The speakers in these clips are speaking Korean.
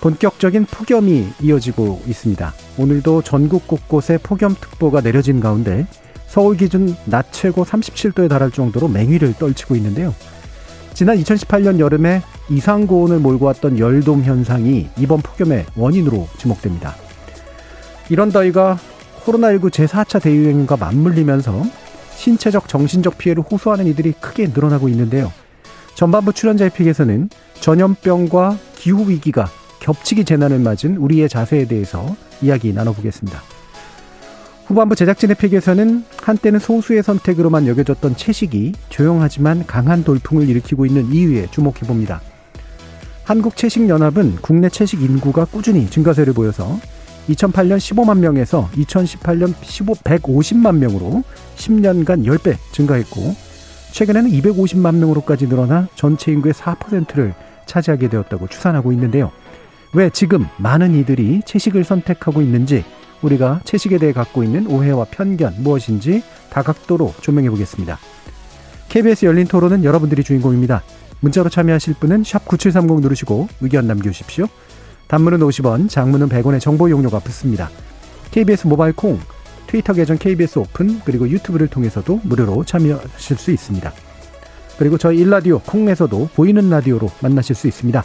본격적인 폭염이 이어지고 있습니다. 오늘도 전국 곳곳에 폭염특보가 내려진 가운데 서울 기준 낮 최고 37도에 달할 정도로 맹위를 떨치고 있는데요. 지난 2018년 여름에 이상 고온을 몰고 왔던 열돔 현상이 이번 폭염의 원인으로 지목됩니다. 이런 더위가 코로나19 제4차 대유행과 맞물리면서 신체적 정신적 피해를 호소하는 이들이 크게 늘어나고 있는데요. 전반부 출연자의 픽에서는 전염병과 기후 위기가 겹치기 재난을 맞은 우리의 자세에 대해서 이야기 나눠보겠습니다. 후반부 제작진의 픽에서는 한때는 소수의 선택으로만 여겨졌던 채식이 조용하지만 강한 돌풍을 일으키고 있는 이유에 주목해봅니다. 한국채식연합은 국내 채식 인구가 꾸준히 증가세를 보여서 2008년 15만 명에서 2018년 15, 150만 명으로 10년간 10배 증가했고 최근에는 250만 명으로까지 늘어나 전체 인구의 4%를 차지하게 되었다고 추산하고 있는데요. 왜 지금 많은 이들이 채식을 선택하고 있는지 우리가 채식에 대해 갖고 있는 오해와 편견 무엇인지 다각도로 조명해 보겠습니다. KBS 열린 토론은 여러분들이 주인공입니다. 문자로 참여하실 분은 9730 누르시고 의견 남겨주십시오. 단문은 50원, 장문은 100원의 정보 용료가 붙습니다. KBS 모바일 콩, 트위터 계정 KBS 오픈, 그리고 유튜브를 통해서도 무료로 참여하실 수 있습니다. 그리고 저희 일라디오 콩에서도 보이는 라디오로 만나실 수 있습니다.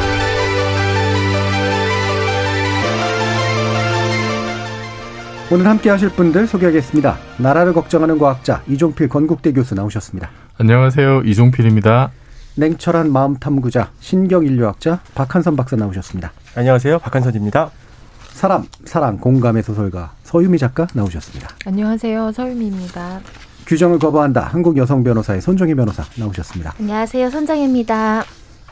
오늘 함께 하실 분들 소개하겠습니다. 나라를 걱정하는 과학자 이종필 건국대 교수 나오셨습니다. 안녕하세요. 이종필입니다. 냉철한 마음 탐구자 신경인류학자 박한선 박사 나오셨습니다. 안녕하세요. 박한선입니다. 사람, 사랑, 공감의 소설가 서유미 작가 나오셨습니다. 안녕하세요. 서유미입니다. 규정을 거부한다. 한국 여성 변호사의 손정혜 변호사 나오셨습니다. 안녕하세요. 손정혜입니다.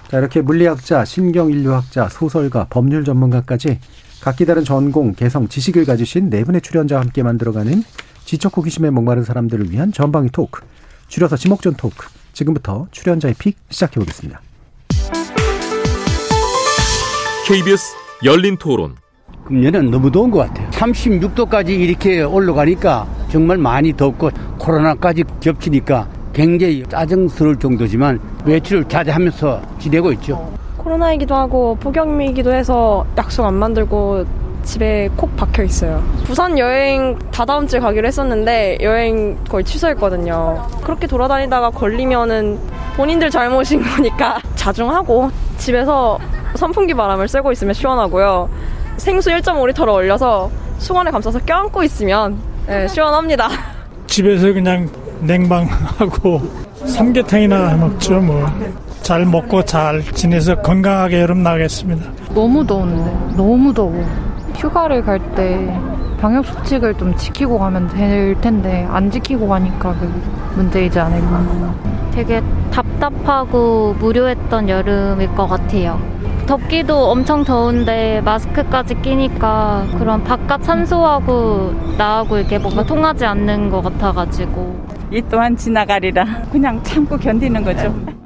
자, 이렇게 물리학자, 신경인류학자, 소설가, 법률 전문가까지 각기 다른 전공, 개성, 지식을 가지신 네 분의 출연자와 함께 만들어가는 지적 호기심에 목마른 사람들을 위한 전방위 토크, 줄여서 지목전 토크. 지금부터 출연자의 pick 시작해 보겠습니다. KBS 열린 토론. 금년은 너무 더운 것 같아요. 36도까지 이렇게 올라가니까 정말 많이 덥고 코로나까지 겹치니까 굉장히 짜증스러울 정도지만 외출을 자제하면서 지내고 있죠. 코로나이기도 하고 폭염이기도 해서 약속 안 만들고 집에 콕 박혀 있어요. 부산 여행 다다음 주에 가기로 했었는데 여행 거의 취소했거든요. 그렇게 돌아다니다가 걸리면은 본인들 잘못인 거니까 자중하고 집에서 선풍기 바람을 쐬고 있으면 시원하고요. 생수 1.5리터를 얼려서 수건에 감싸서 껴안고 있으면 네, 시원합니다. 집에서 그냥 냉방하고 삼계탕이나 먹죠 뭐. 잘 먹고 잘 지내서 건강하게 여름 나가겠습니다. 너무 더운데 너무 더워. 휴가를 갈 때 방역 수칙을 좀 지키고 가면 될 텐데 안 지키고 가니까 그 문제이지 않을까. 되게 답답하고 무료했던 여름일 것 같아요. 덥기도 엄청 더운데 마스크까지 끼니까 그런 바깥 산소하고 나하고 이렇게 뭔가 통하지 않는 것 같아가지고 이 또한 지나가리라 그냥 참고 견디는 거죠.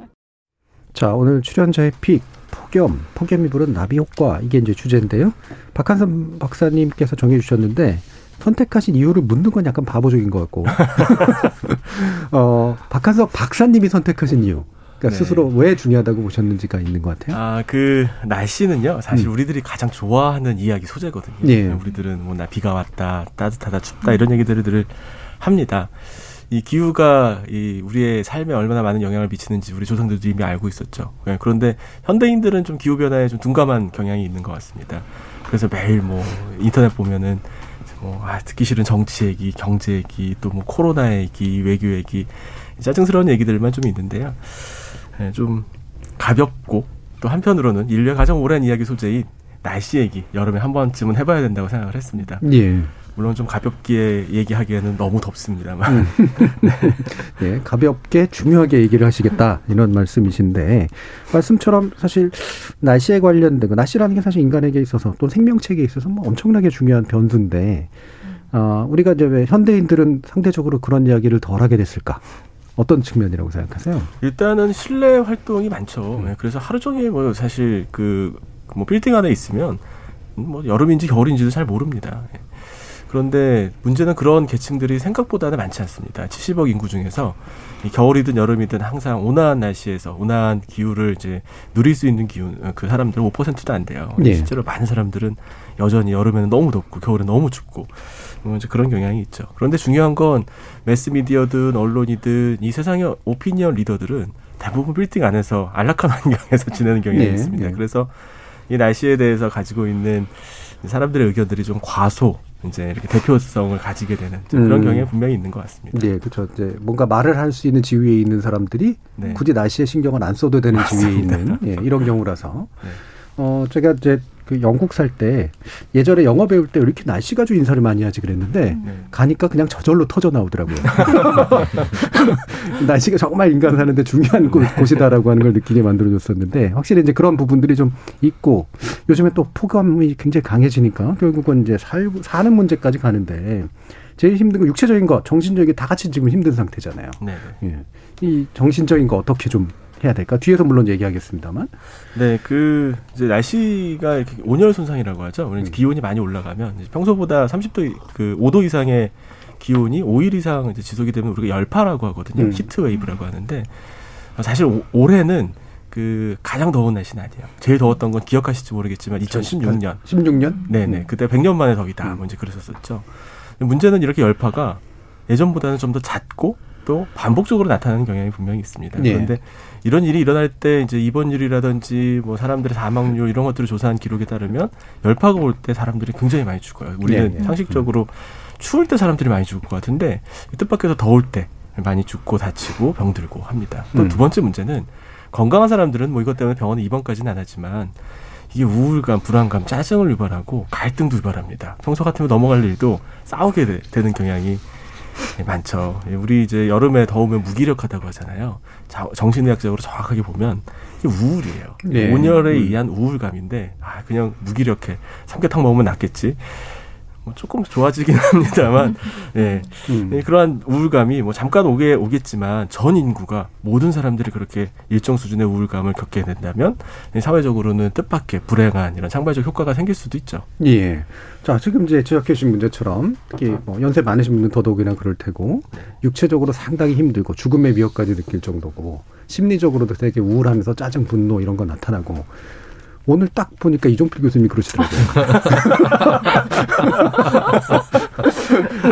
자, 오늘 출연자의 픽 폭염, 폭염이 부른 나비 효과 이게 이제 주제인데요. 박한선 박사님께서 정해 주셨는데 선택하신 이유를 묻는 건 약간 바보적인 것 같고. 어, 박한석 박사님이 선택하신 이유. 그러니까 네. 스스로 왜 중요하다고 보셨는지가 있는 것 같아요. 아, 그 날씨는요. 사실 음. 우리들이 가장 좋아하는 이야기 소재거든요. 예. 우리들은 뭐 나 비가 왔다, 따뜻하다, 춥다 이런 얘기들을 늘 합니다. 이 기후가 이 우리의 삶에 얼마나 많은 영향을 미치는지 우리 조상들도 이미 알고 있었죠. 예, 그런데 현대인들은 좀 기후 변화에 좀 둔감한 경향이 있는 것 같습니다. 그래서 매일 뭐 인터넷 보면은 뭐 아, 듣기 싫은 정치 얘기, 경제 얘기, 또 뭐 코로나 얘기, 외교 얘기 짜증스러운 얘기들만 좀 있는데요. 예, 좀 가볍고 또 한편으로는 인류의 가장 오랜 이야기 소재인 날씨 얘기 여름에 한 번쯤은 해봐야 된다고 생각을 했습니다. 예. 물론 좀 가볍게 얘기하기에는 너무 덥습니다만. 음. 네. 예, 가볍게 중요하게 얘기를 하시겠다 이런 말씀이신데 말씀처럼 사실 날씨에 관련된 거 날씨라는 게 사실 인간에게 있어서 또 생명체에게 있어서 뭐 엄청나게 중요한 변수인데 어, 우리가 이제 왜 현대인들은 상대적으로 그런 이야기를 덜 하게 됐을까? 어떤 측면이라고 생각하세요? 일단은 실내 활동이 많죠. 음. 그래서 하루 종일 뭐 사실 그 뭐 빌딩 안에 있으면 뭐 여름인지 겨울인지도 잘 모릅니다. 예. 그런데 문제는 그런 계층들이 생각보다는 많지 않습니다. 70억 인구 중에서 겨울이든 여름이든 항상 온화한 날씨에서 온화한 기후를 이제 누릴 수 있는 기후 그 사람들은 5%도 안 돼요. 네. 실제로 많은 사람들은 여전히 여름에는 너무 덥고 겨울에 너무 춥고 뭐 이제 그런 경향이 있죠. 그런데 중요한 건 매스 미디어든 언론이든 이 세상의 오피니언 리더들은 대부분 빌딩 안에서 안락한 환경에서 지내는 경향이 네. 있습니다. 네. 그래서 이 날씨에 대해서 가지고 있는 사람들의 의견들이 좀 과소 이제 이렇게 대표성을 가지게 되는 그런 음. 경향이 분명히 있는 것 같습니다. 네, 그렇죠. 이제 뭔가 말을 할 수 있는 지위에 있는 사람들이 네. 굳이 날씨에 신경을 안 써도 되는 맞습니다. 지위에 있는 예, 이런 경우라서. 네. 어, 제가 이제 그 영국 살 때 예전에 영어 배울 때 이렇게 날씨 가지고 인사를 많이 하지 그랬는데 네. 가니까 그냥 저절로 터져 나오더라고요. 날씨가 정말 인간 사는데 중요한 곳, 곳이다라고 하는 걸 느끼게 만들어줬었는데 확실히 이제 그런 부분들이 좀 있고 요즘에 또 폭염이 굉장히 강해지니까 결국은 이제 살, 사는 문제까지 가는데 제일 힘든 거 육체적인 거, 정신적인 다 같이 지금 힘든 상태잖아요. 네. 예. 이 정신적인 거 어떻게 좀 해야 될까? 뒤에서 물론 얘기하겠습니다만. 네, 그 이제 날씨가 이렇게 온열 손상이라고 하죠. 음. 기온이 많이 올라가면 평소보다 30도 그 5도 이상의 기온이 5일 이상 이제 지속이 되면 우리가 열파라고 하거든요. 음. heat wave라고 하는데 사실 오, 올해는 그 가장 더운 날씨는 아니에요. 제일 더웠던 건 기억하실지 모르겠지만 2016년. 16년? 네네. 음. 그때 100년 만에 더위다. 음. 뭐 이제 그랬었었죠. 문제는 이렇게 열파가 예전보다는 좀 더 잦고 또 반복적으로 나타나는 경향이 분명히 있습니다. 네. 그런데 이런 일이 일어날 때 이제 입원율이라든지 뭐 사람들의 사망률 이런 것들을 조사한 기록에 따르면 열파가 올 때 사람들이 굉장히 많이 죽어요. 우리는 네, 네. 상식적으로 추울 때 사람들이 많이 죽을 것 같은데 뜻밖에서 더울 때 많이 죽고 다치고 병들고 합니다. 또두 음. 번째 문제는 건강한 사람들은 뭐 이것 때문에 병원에 입원까지는 안 하지만 이게 우울감, 불안감, 짜증을 유발하고 갈등도 유발합니다. 평소 같으면 넘어갈 일도 싸우게 되, 는 경향이 네, 많죠. 예, 우리 이제 여름에 더우면 무기력하다고 하잖아요. 자, 정신의학적으로 정확하게 보면 이게 우울이에요. 네. 온열에 음. 의한 우울감인데 아 그냥 무기력해. 삼계탕 먹으면 낫겠지. 뭐 조금 좋아지긴 합니다만, 예. 음. 예, 그러한 우울감이 뭐 잠깐 오게 오겠지만 전 인구가 모든 사람들이 그렇게 일정 수준의 우울감을 겪게 된다면 사회적으로는 뜻밖의 불행한 이런 상발적 효과가 생길 수도 있죠. 예. 자, 지금 이제 지적해 주신 문제처럼 특히 뭐 연세 많으신 분은 더더욱이나 그럴 테고 육체적으로 상당히 힘들고 죽음의 위협까지 느낄 정도고 심리적으로도 되게 우울하면서 짜증, 분노 이런 거 나타나고 오늘 딱 보니까 이종필 교수님이 그러시더라고요.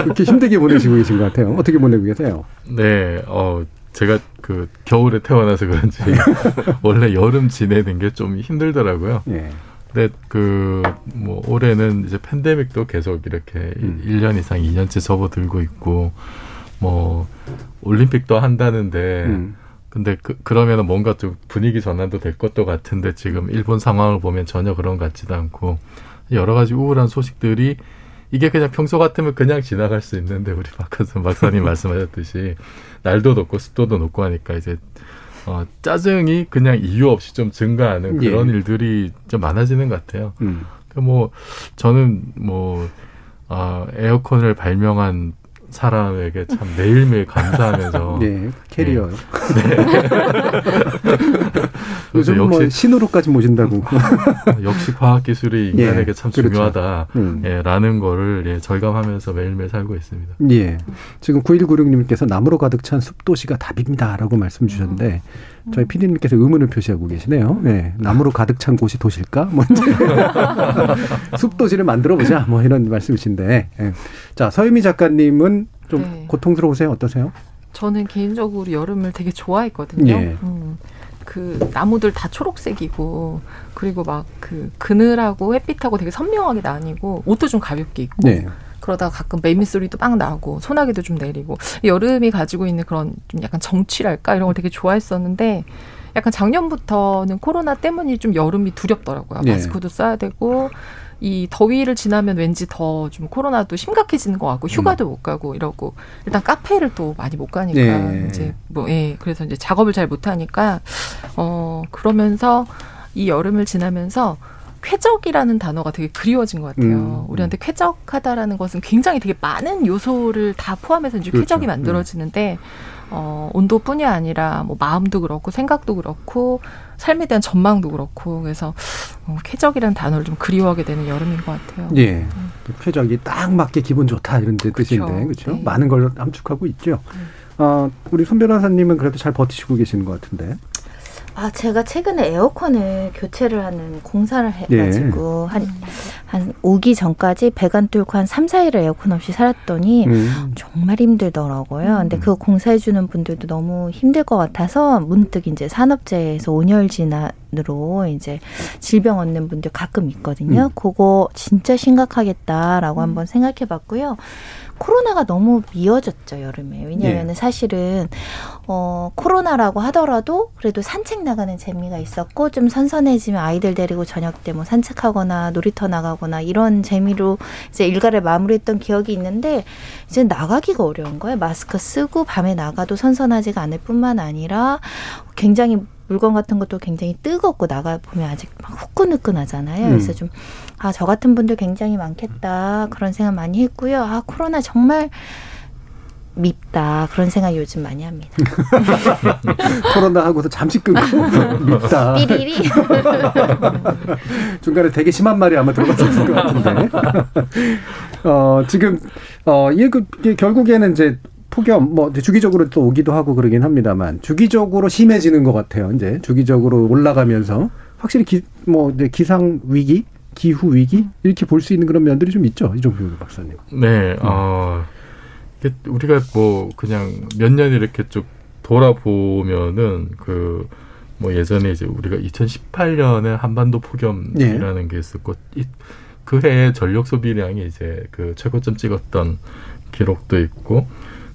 이렇게 힘들게 보내시고 계신 것 같아요. 어떻게 보내고 계세요? 네, 어, 제가 그 겨울에 태어나서 그런지 원래 여름 지내는 게 좀 힘들더라고요. 네. 근데 그 뭐 올해는 이제 팬데믹도 계속 이렇게 음. 1년 이상 2년째 접어들고 있고 뭐 올림픽도 한다는데 음. 근데 그, 그러면은 뭔가 좀 분위기 전환도 될 것도 같은데 지금 일본 상황을 보면 전혀 그런 것 같지도 않고 여러 가지 우울한 소식들이 이게 그냥 평소 같으면 그냥 지나갈 수 있는데 우리 박사님 말씀하셨듯이 날도 높고 습도도 높고 하니까 이제 어, 짜증이 그냥 이유 없이 좀 증가하는 그런 예. 일들이 좀 많아지는 것 같아요. 음. 그뭐 저는 뭐 아, 에어컨을 발명한 사람에게 참 매일매일 감사하면서 네 캐리어요. 네. 네. 요즘 뭐 역시 뭐 신호로까지 모신다고. 역시 과학 기술이 인간에게 예, 참 그렇죠. 중요하다라는 음. 예, 거를 예, 절감하면서 매일매일 살고 있습니다. 예. 지금 9196님께서 나무로 가득 찬 숲도시가 답입니다라고 말씀 주셨는데 저희 피디님께서 의문을 표시하고 계시네요. 네. 나무로 가득 찬 곳이 도시일까? 뭐 숲도시를 만들어 보자. 뭐 이런 말씀이신데. 네. 자, 서유미 작가님은 좀 네. 고통스러우세요? 어떠세요? 저는 개인적으로 여름을 되게 좋아했거든요. 예. 음, 그 나무들 다 초록색이고 그리고 막 그 그늘하고 햇빛하고 되게 선명하게 나뉘고 옷도 좀 가볍게 입고 네. 그러다가 가끔 매미 소리도 빵 나고 소나기도 좀 내리고 여름이 가지고 있는 그런 좀 약간 정취랄까 이런 걸 되게 좋아했었는데 약간 작년부터는 코로나 때문에 좀 여름이 두렵더라고요. 네. 마스크도 써야 되고 이 더위를 지나면 왠지 더 좀 코로나도 심각해지는 것 같고 휴가도 음. 못 가고 이러고 일단 카페를 또 많이 못 가니까 네. 이제 뭐 예 그래서 이제 작업을 잘 못 하니까 어 그러면서 이 여름을 지나면서 쾌적이라는 단어가 되게 그리워진 것 같아요. 음. 우리한테 쾌적하다라는 것은 굉장히 되게 많은 요소를 다 포함해서 이제 그렇죠. 쾌적이 만들어지는데 어, 온도뿐이 아니라 뭐 마음도 그렇고 생각도 그렇고 삶에 대한 전망도 그렇고 그래서 어, 쾌적이라는 단어를 좀 그리워하게 되는 여름인 것 같아요. 예. 음. 쾌적이 딱 맞게 기분 좋다 이런 뜻인데 그렇죠. 네. 많은 걸 함축하고 있죠. 음. 어, 우리 손 변호사님은 그래도 잘 버티시고 계시는 것 같은데. 아, 제가 최근에 에어컨을 교체를 하는 공사를 해가지고, 네. 한, 한 오기 전까지 배관 뚫고 한 3, 4일을 에어컨 없이 살았더니, 음. 정말 힘들더라고요. 근데 그 공사해주는 분들도 너무 힘들 것 같아서, 문득 이제 산업재해에서 온열진으로 이제 질병 얻는 분들 가끔 있거든요. 음. 그거 진짜 심각하겠다라고 음. 한번 생각해 봤고요. 코로나가 너무 미어졌죠 여름에 왜냐하면 네. 사실은 어 코로나라고 하더라도 그래도 산책 나가는 재미가 있었고 좀 선선해지면 아이들 데리고 저녁 때 뭐 산책하거나 놀이터 나가거나 이런 재미로 이제 일과를 마무리했던 기억이 있는데 이제 나가기가 어려운 거예요 마스크 쓰고 밤에 나가도 선선하지가 않을 뿐만 아니라 굉장히 물건 같은 것도 굉장히 뜨겁고 나가 보면 아직 막 후끈후끈하잖아요. 음. 그래서 좀 아, 저 같은 분들 굉장히 많겠다. 그런 생각 많이 했고요. 아, 코로나 정말 밉다. 그런 생각 요즘 많이 합니다. 코로나 하고서 잠시 끊고 밉다. 삐리리. 중간에 되게 심한 말이 아마 들어갔을 것 같은데. 어, 지금, 어, 이게, 그, 이게 결국에는 이제 폭염, 뭐, 주기적으로 또 오기도 하고 그러긴 합니다만, 주기적으로 심해지는 것 같아요. 이제 주기적으로 올라가면서. 확실히 기, 뭐, 이제 기상 위기? 기후 위기 이렇게 볼 수 있는 그런 면들이 좀 있죠 이종표 박사님. 네, 음. 어, 우리가 뭐 그냥 몇 년 이렇게 쭉 돌아보면은 그 뭐 예전에 이제 우리가 2018년에 한반도 폭염이라는 네. 게 있었고 이, 그 해에 전력 소비량이 이제 그 최고점 찍었던 기록도 있고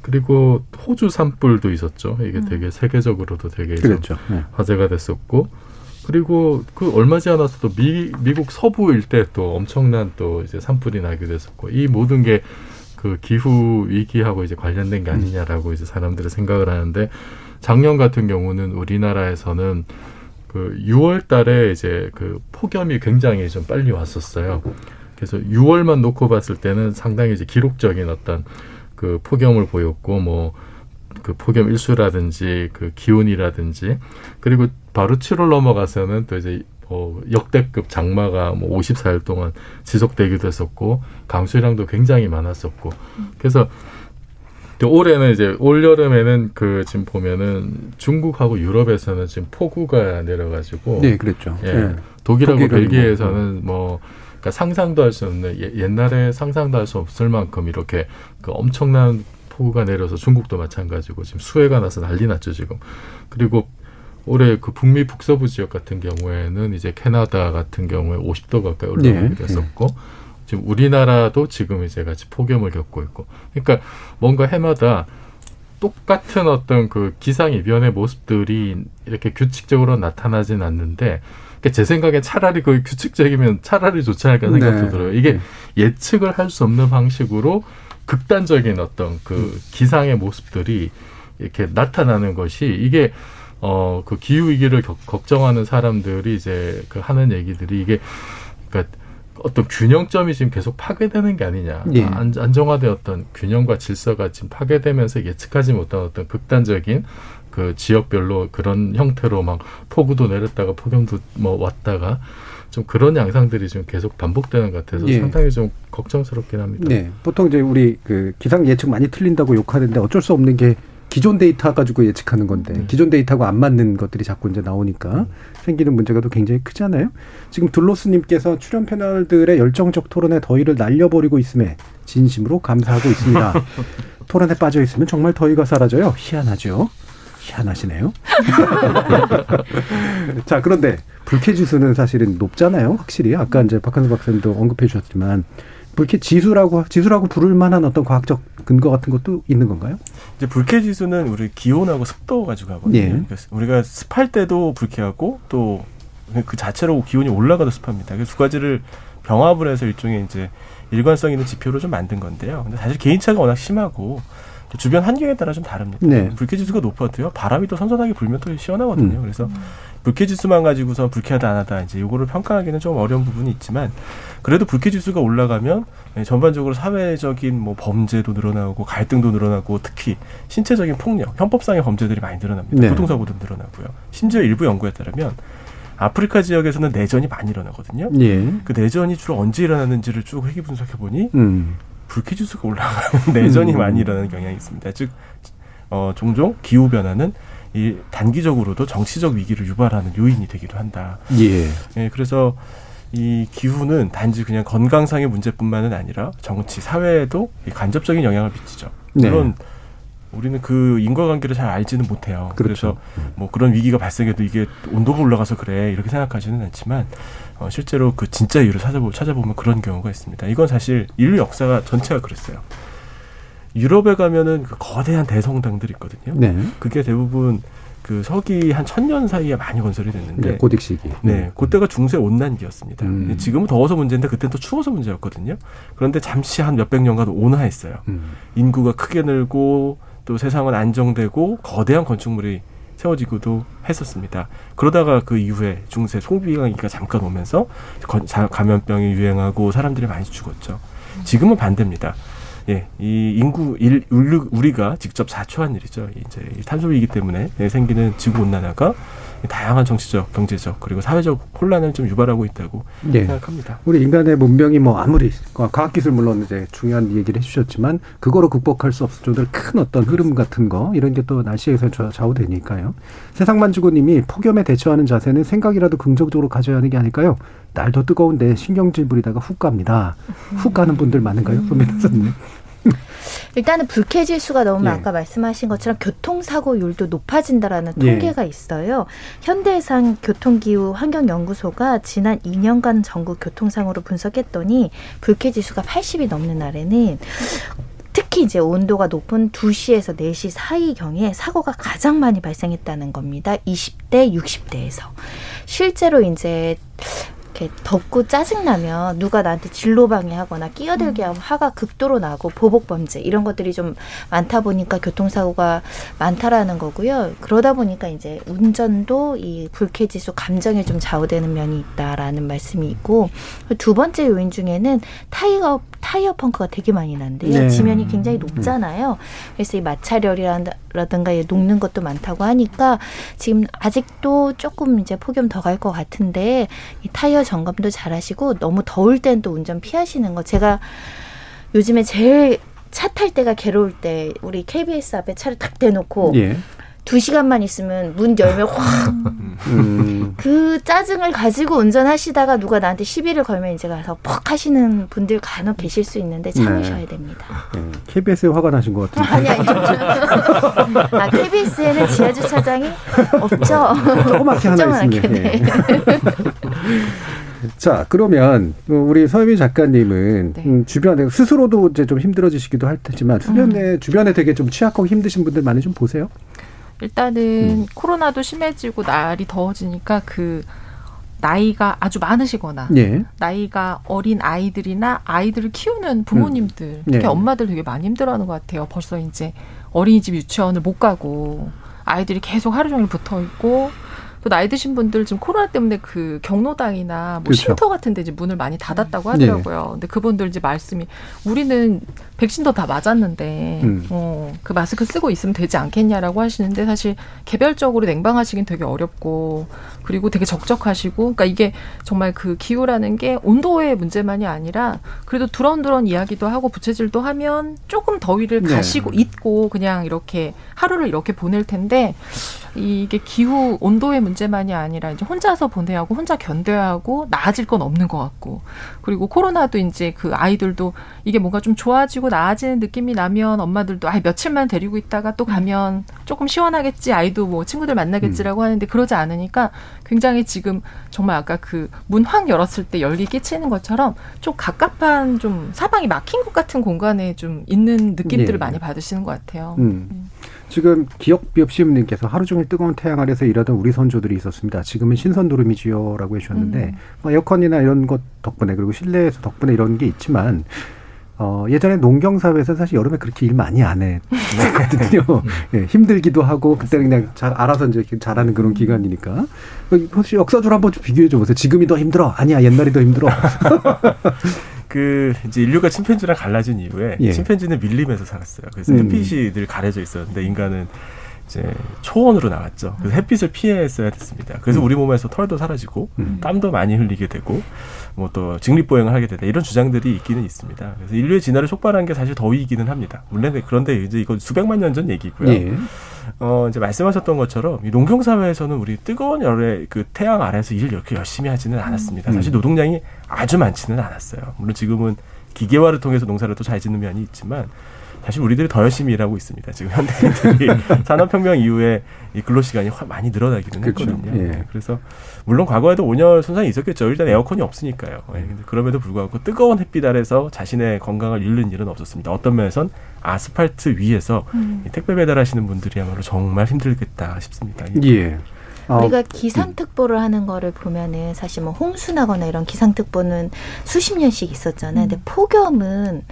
그리고 호주 산불도 있었죠. 이게 음. 되게 세계적으로도 되게 그렇죠. 네. 화제가 됐었고 그리고 그 얼마 지 않아서도 미, 미국 서부 일대 또 엄청난 또 이제 산불이 나기도 했었고 이 모든 게 그 기후 위기하고 이제 관련된 게 아니냐라고 이제 사람들이 생각을 하는데 작년 같은 경우는 우리나라에서는 그 6월 달에 이제 그 폭염이 굉장히 좀 빨리 왔었어요. 그래서 6월만 놓고 봤을 때는 상당히 이제 기록적인 어떤 그 폭염을 보였고 뭐 그 폭염 일수라든지 그 기온이라든지 그리고 바로 7월 넘어가서는 또 이제 어, 역대급 장마가 뭐 54일 동안 지속되기도 했었고 강수량도 굉장히 많았었고 그래서 올해는 이제 올 여름에는 그 지금 보면은 중국하고 유럽에서는 지금 폭우가 내려가지고 네 그랬죠. 예, 네. 독일하고 벨기에에서는 뭐 그러니까 상상도 할 수 없는 예, 옛날에 상상도 할 수 없을 만큼 이렇게 그 엄청난 폭우가 내려서 중국도 마찬가지고 지금 수해가 나서 난리 났죠 지금. 그리고 올해 그 북미 북서부 지역 같은 경우에는 이제 캐나다 같은 경우에 50도 가까이 올라가기도 네. 했었고 지금 우리나라도 지금 이제 같이 폭염을 겪고 있고 그러니까 뭔가 해마다 똑같은 어떤 그 기상 이변의 모습들이 이렇게 규칙적으로 나타나진 않는데 그러니까 제 생각에 차라리 그 규칙적이면 차라리 좋지 않을까 생각도 네. 들어요. 이게 네. 예측을 할 수 없는 방식으로 극단적인 어떤 그 음. 기상의 모습들이 이렇게 나타나는 것이 이게 어 그 기후 위기를 겨, 걱정하는 사람들이 이제 그 하는 얘기들이 이게 그러니까 어떤 균형점이 지금 계속 파괴되는 게 아니냐. 예. 안, 안정화된 어떤 균형과 질서가 지금 파괴되면서 예측하지 못한 어떤 극단적인 그 지역별로 그런 형태로 막 폭우도 내렸다가 폭염도 뭐 왔다가 좀 그런 양상들이 좀 계속 반복되는 것 같아서 예. 상당히 좀 걱정스럽긴 합니다. 네. 보통 이제 우리 그 기상 예측 많이 틀린다고 욕하는데 어쩔 수 없는 게 기존 데이터 가지고 예측하는 건데 음. 기존 데이터하고 안 맞는 것들이 자꾸 이제 나오니까 음. 생기는 문제가 또 굉장히 크잖아요. 지금 둘로스님께서 출연 패널들의 열정적 토론에 더위를 날려버리고 있음에 진심으로 감사하고 있습니다. 토론에 빠져 있으면 정말 더위가 사라져요. 희한하죠. 희한하시네요. 자, 그런데 불쾌 지수는 사실은 높잖아요. 확실히. 아까 이제 박한수 박사님도 언급해 주셨지만 불쾌 지수라고 지수라고 부를 만한 어떤 과학적 근거 같은 것도 있는 건가요? 이제 불쾌 지수는 우리 기온하고 습도 가지고 하거든요. 예. 그러니까 우리가 습할 때도 불쾌하고 또 그 자체로 기온이 올라가도 습합니다. 그래서 두 가지를 병합을 해서 일종의 이제 일관성 있는 지표로 좀 만든 건데요. 근데 사실 개인차가 워낙 심하고 또 주변 환경에 따라 좀 다릅니다. 네. 불쾌 지수가 높아도요. 바람이 또 선선하게 불면 또 시원하거든요. 음. 그래서 불쾌 지수만 가지고서 불쾌하다 안 하다 이제 요거를 평가하기는 좀 어려운 부분이 있지만 그래도 불쾌 지수가 올라가면 예, 전반적으로 사회적인 뭐 범죄도 늘어나고 갈등도 늘어나고 특히 신체적인 폭력, 형법상의 범죄들이 많이 늘어납니다. 네. 교통사고도 늘어나고요. 심지어 일부 연구에 따르면 아프리카 지역에서는 내전이 많이 일어나거든요. 예. 그 내전이 주로 언제 일어나는지를 쭉 회귀 분석해 보니 음. 불쾌 지수가 올라가면 내전이 음. 많이 일어나는 경향이 있습니다. 즉 어, 종종 기후 변화는 이 단기적으로도 정치적 위기를 유발하는 요인이 되기도 한다. 예. 예 그래서 이 기후는 단지 그냥 건강상의 문제뿐만은 아니라 정치, 사회에도 간접적인 영향을 미치죠. 네. 물론 네. 우리는 그 인과관계를 잘 알지는 못해요. 그렇죠. 그래서 뭐 그런 위기가 발생해도 이게 온도가 올라가서 그래 이렇게 생각하지는 않지만 어, 실제로 그 진짜 이유를 찾아보, 찾아보면 그런 경우가 있습니다. 이건 사실 인류 역사가 전체가 그랬어요. 유럽에 가면은 그 거대한 대성당들이 있거든요. 네. 그게 대부분 그 서기 한 천 년 사이에 많이 건설이 됐는데 네, 고딕 시기. 네, 그때가 중세 온난기였습니다. 음. 지금은 더워서 문제인데 그때는 또 추워서 문제였거든요. 그런데 잠시 한 몇백 년간 온화했어요. 음. 인구가 크게 늘고 또 세상은 안정되고 거대한 건축물이 세워지고도 했었습니다. 그러다가 그 이후에 중세 소비강기가 잠깐 오면서 감염병이 유행하고 사람들이 많이 죽었죠. 지금은 반대입니다. 예, 이 인구 일, 우리가 직접 자초한 일이죠. 이제 탄소 위기 때문에 생기는 지구 온난화가 다양한 정치적, 경제적 그리고 사회적 혼란을 좀 유발하고 있다고 네. 생각합니다. 우리 인간의 문명이 뭐 아무리 과학기술 물론 이제 중요한 얘기를 해주셨지만 그거로 극복할 수 없을 정도로 큰 어떤 흐름 같은 거 이런 게 또 날씨에서 좌우되니까요. 세상만주고님이 폭염에 대처하는 자세는 생각이라도 긍정적으로 가져야 하는 게 아닐까요? 날도 뜨거운데 신경질 부리다가 훅 갑니다. 훅 가는 분들 많은가요? 소민선님. 일단은 불쾌 지수가 너무 예. 아까 말씀하신 것처럼 교통사고율도 높아진다라는 예. 통계가 예. 있어요. 현대해상 교통기후 환경연구소가 지난 2년간 전국 교통상으로 분석했더니 불쾌 지수가 80이 넘는 날에는 특히 이제 온도가 높은 2시에서 4시 사이 경에 사고가 가장 많이 발생했다는 겁니다. 20대, 60대에서. 실제로 이제 이렇게 덥고 짜증나면 누가 나한테 진로 방해하거나 끼어들게 하면 화가 극도로 나고 보복 범죄 이런 것들이 좀 많다 보니까 교통사고가 많다라는 거고요. 그러다 보니까 이제 운전도 이 불쾌지수 감정에 좀 좌우되는 면이 있다라는 말씀이 있고 두 번째 요인 중에는 타이어 타이어 펑크가 되게 많이 난데요. 네. 지면이 굉장히 높잖아요. 그래서 이 마찰열이라든가 녹는 것도 많다고 하니까 지금 아직도 조금 이제 폭염 더 갈 것 같은데 이 타이어 점검도 잘 하시고 너무 더울 땐 또 운전 피하시는 거 제가 요즘에 제일 차 탈 때가 괴로울 때 우리 KBS 앞에 차를 탁 대놓고 예. 두 시간만 있으면 문 열면 확. 음. 그 짜증을 가지고 운전하시다가 누가 나한테 시비를 걸면 이제 가서 퍽 하시는 분들 간혹 계실 수 있는데 참으셔야 네. 됩니다. 네. KBS에 화가 나신 것 같은데. 아니, 아니. 아, KBS에는 지하주차장이 없죠. 조그맣게 하나 있습니다. 네. 자, 그러면 우리 서유미 작가님은 네. 음, 주변에 스스로도 이제 좀 힘들어지시기도 할 테지만 주변에 음. 주변에 되게 좀 취약하고 힘드신 분들 많이 좀 보세요. 일단은 음. 코로나도 심해지고 날이 더워지니까 그 나이가 아주 많으시거나 예. 나이가 어린 아이들이나 아이들을 키우는 부모님들 음. 특히 예. 엄마들 되게 많이 힘들어하는 것 같아요. 벌써 이제 어린이집 유치원을 못 가고 아이들이 계속 하루 종일 붙어 있고 또 나이 드신 분들 지금 코로나 때문에 그 경로당이나 뭐 그렇죠. 쉼터 같은 데 이제 문을 많이 닫았다고 하더라고요. 네. 근데 그분들 이제 말씀이 우리는 백신도 다 맞았는데 음. 어, 그 마스크 쓰고 있으면 되지 않겠냐라고 하시는데 사실 개별적으로 냉방하시긴 되게 어렵고 그리고 되게 적적하시고 그러니까 이게 정말 그 기후라는 게 온도의 문제만이 아니라 그래도 두런두런 이야기도 하고 부채질도 하면 조금 더위를 네. 가시고 네. 잊고 그냥 이렇게 하루를 이렇게 보낼 텐데 이게 기후 온도의 문제 만이 아니라 이제 혼자서 보내야 하고 혼자 견뎌야 하고 나아질 건 없는 것 같고 그리고 코로나도 이제 그 아이들도 이게 뭔가 좀 좋아지고 나아지는 느낌이 나면 엄마들도 아 며칠만 데리고 있다가 또 가면 조금 시원하겠지 아이도 뭐 친구들 만나겠지라고 음. 하는데 그러지 않으니까 굉장히 지금 정말 아까 그 문 확 열었을 때 열기 끼치는 것처럼 좀 갑갑한 좀 사방이 막힌 것 같은 공간에 좀 있는 느낌들을 예. 많이 받으시는 것 같아요. 음. 음. 지금 기억 비업시님께서 하루 종일 뜨거운 태양 아래서 일하던 우리 선조들이 있었습니다. 지금은 신선 노름이지요라고 해주셨는데 음. 뭐 에어컨이나 이런 것 덕분에 그리고 실내에서 덕분에 이런 게 있지만 어, 예전에 농경사회에서 사실 여름에 그렇게 일 많이 안 했거든요. 예, 힘들기도 하고 그때는 그냥 잘 알아서 이제 잘하는 그런 기간이니까. 혹시 역사적으로 한번 좀 비교해 줘 보세요. 지금이 더 힘들어? 아니야, 옛날이 더 힘들어. 그 이제 인류가 침팬지랑 갈라진 이후에 예. 침팬지는 밀림에서 살았어요. 그래서 음. 햇빛이 늘 가려져 있었는데 인간은 이제 초원으로 나왔죠. 그래서 햇빛을 피했어야 됐습니다. 그래서 음. 우리 몸에서 털도 사라지고 음. 땀도 많이 흘리게 되고 뭐 또 직립보행을 하게 되다 이런 주장들이 있기는 있습니다. 그래서 인류의 진화를 촉발한 게 사실 더위이기는 합니다. 물론 그런데 이제 이건 수백만 년 전 얘기고요. 예. 어 이제 말씀하셨던 것처럼 이 농경 사회에서는 우리 뜨거운 열의 그 태양 아래서 일을 이렇게 열심히 하지는 않았습니다. 사실 음. 노동량이 아주 많지는 않았어요. 물론 지금은 기계화를 통해서 농사를 또 잘 짓는 면이 있지만 사실 우리들이 더 열심히 일하고 있습니다. 지금 현대인들이 산업혁명 이후에 이 근로 시간이 많이 늘어나기는 그렇죠. 했거든요. 예. 네, 그래서 물론 과거에도 온열 손상이 있었겠죠. 일단 에어컨이 없으니까요. 네, 근데 그럼에도 불구하고 뜨거운 햇빛 아래서 자신의 건강을 잃는 일은 없었습니다. 어떤 면에선 아스팔트 위에서 음. 택배 배달하시는 분들이야말로 정말 힘들겠다 싶습니다. 예. 어. 우리가 기상특보를 하는 거를 보면은 사실 뭐 홍수나거나 이런 기상특보는 수십 년씩 있었잖아요. 음. 근데 폭염은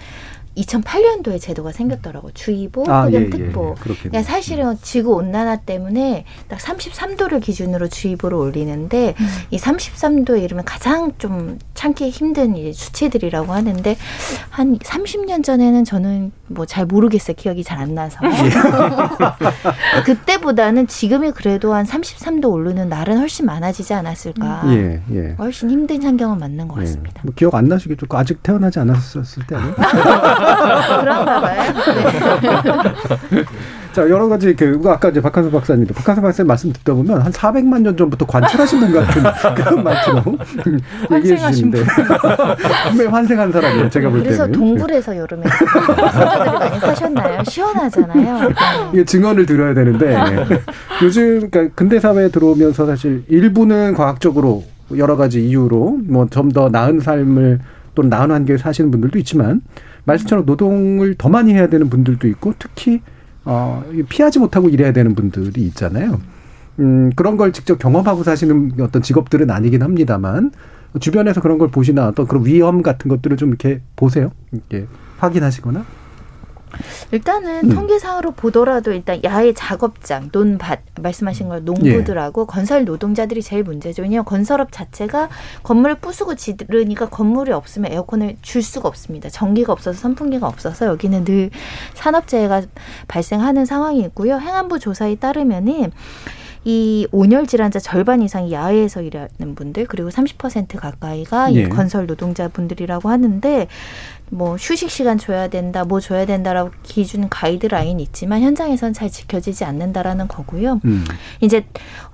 2008년도에 제도가 생겼더라고. 주의보, 아, 폭염특보. 예, 예, 예. 그러니까 사실은 지구 온난화 때문에 딱 33도를 기준으로 주의보를 올리는데 음. 이 33도에 이르면 가장 좀 참기 힘든 이제 수치들이라고 하는데 한 30년 전에는 저는 뭐 잘 모르겠어요. 기억이 잘 안 나서. 그때보다는 지금이 그래도 한 33도 오르는 날은 훨씬 많아지지 않았을까. 예, 예. 훨씬 힘든 환경은 맞는 것 예. 같습니다. 뭐 기억 안 나시겠죠? 아직 태어나지 않았을 때 아니에요? 그런가 봐요. 네. 자, 여러 가지 그 아까 이제 박한수 박사님도 박한수 박사님 말씀 듣다 보면 한 400만 년 전부터 관찰하신 분 같은 그런 말처럼 얘기해 주시는데 분명히 환생한 사람이에요. 제가 볼 때는. 그래서 동굴에서 여름에 선조들이 많이 사셨나요? 시원하잖아요. 네. 이게 증언을 들어야 되는데 요즘 그러니까 근대 사회에 들어오면서 사실 일부는 과학적으로 여러 가지 이유로 뭐 좀 더 나은 삶을 또는 나은 환경에 사시는 분들도 있지만 말씀처럼 노동을 더 많이 해야 되는 분들도 있고 특히 어, 피하지 못하고 일해야 되는 분들이 있잖아요. 음, 그런 걸 직접 경험하고 사시는 어떤 직업들은 아니긴 합니다만 주변에서 그런 걸 보시나 어떤 그런 위험 같은 것들을 좀 이렇게 보세요. 이렇게 확인하시거나 일단은 음. 통계상으로 보더라도 일단 야외 작업장, 논밭 말씀하신 걸 농부들하고 예. 건설 노동자들이 제일 문제죠. 왜냐하면 건설업 자체가 건물을 부수고 지르니까 건물이 없으면 에어컨을 줄 수가 없습니다. 전기가 없어서 선풍기가 없어서 여기는 늘 산업재해가 발생하는 상황이 있고요. 행안부 조사에 따르면은 이 온열 질환자 절반 이상이 야외에서 일하는 분들 그리고 30% 가까이가 예. 이 건설 노동자분들이라고 하는데 뭐 휴식 시간 줘야 된다, 뭐 줘야 된다라고 기준 가이드라인 있지만 현장에선 잘 지켜지지 않는다라는 거고요. 음. 이제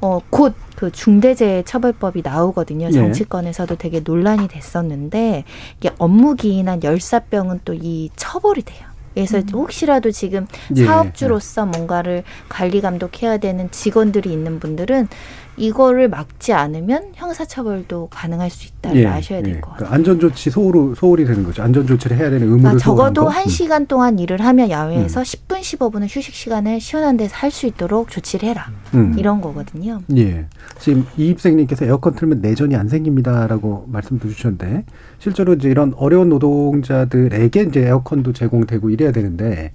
어 곧 그 중대재해처벌법이 나오거든요. 예. 정치권에서도 되게 논란이 됐었는데 이게 업무 기인한 열사병은 또 이 처벌이 돼요. 그래서 음. 혹시라도 지금 예. 사업주로서 뭔가를 관리 감독해야 되는 직원들이 있는 분들은 이거를 막지 않으면 형사처벌도 가능할 수 있다를 예, 아셔야 될것 예. 같아요. 그러니까 안전조치 소홀, 소홀이 되는 거죠. 안전조치를 해야 되는 의무를 그러니까 적어도 한 음. 시간 동안 일을 하면 야외에서 음. 10분, 15분은 휴식 시간을 시원한 데서 할 수 있도록 조치를 해라. 음. 이런 거거든요. 예. 지금 이입생님께서 에어컨 틀면 내전이 안 생깁니다라고 말씀도 주셨는데 실제로 이제 이런 어려운 노동자들에게 이제 에어컨도 제공되고 이래야 되는데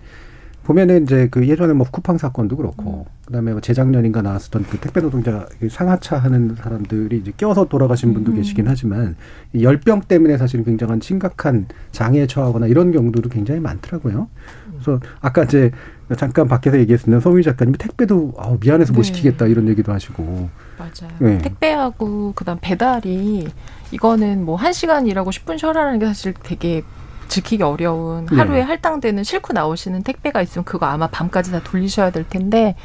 보면은 이제 그 예전에 뭐 쿠팡 사건도 그렇고 음. 그다음에 뭐 재작년인가 나왔었던 그 택배 노동자 상하차 하는 사람들이 이제 껴서 돌아가신 분도 음. 계시긴 하지만 열병 때문에 사실 굉장한 심각한 장애에 처하거나 이런 경우도 굉장히 많더라고요. 그래서 아까 이제 잠깐 밖에서 얘기했었는데 서민 작가님이 택배도 아우 미안해서 못 네. 시키겠다 이런 얘기도 하시고 맞아요. 네. 택배하고 그다음 배달이 이거는 뭐 한 시간 일하고 10분 쉬어라는 게 사실 되게 지키기 어려운 하루에 네. 할당되는 싣고 나오시는 택배가 있으면 그거 아마 밤까지 다 돌리셔야 될 텐데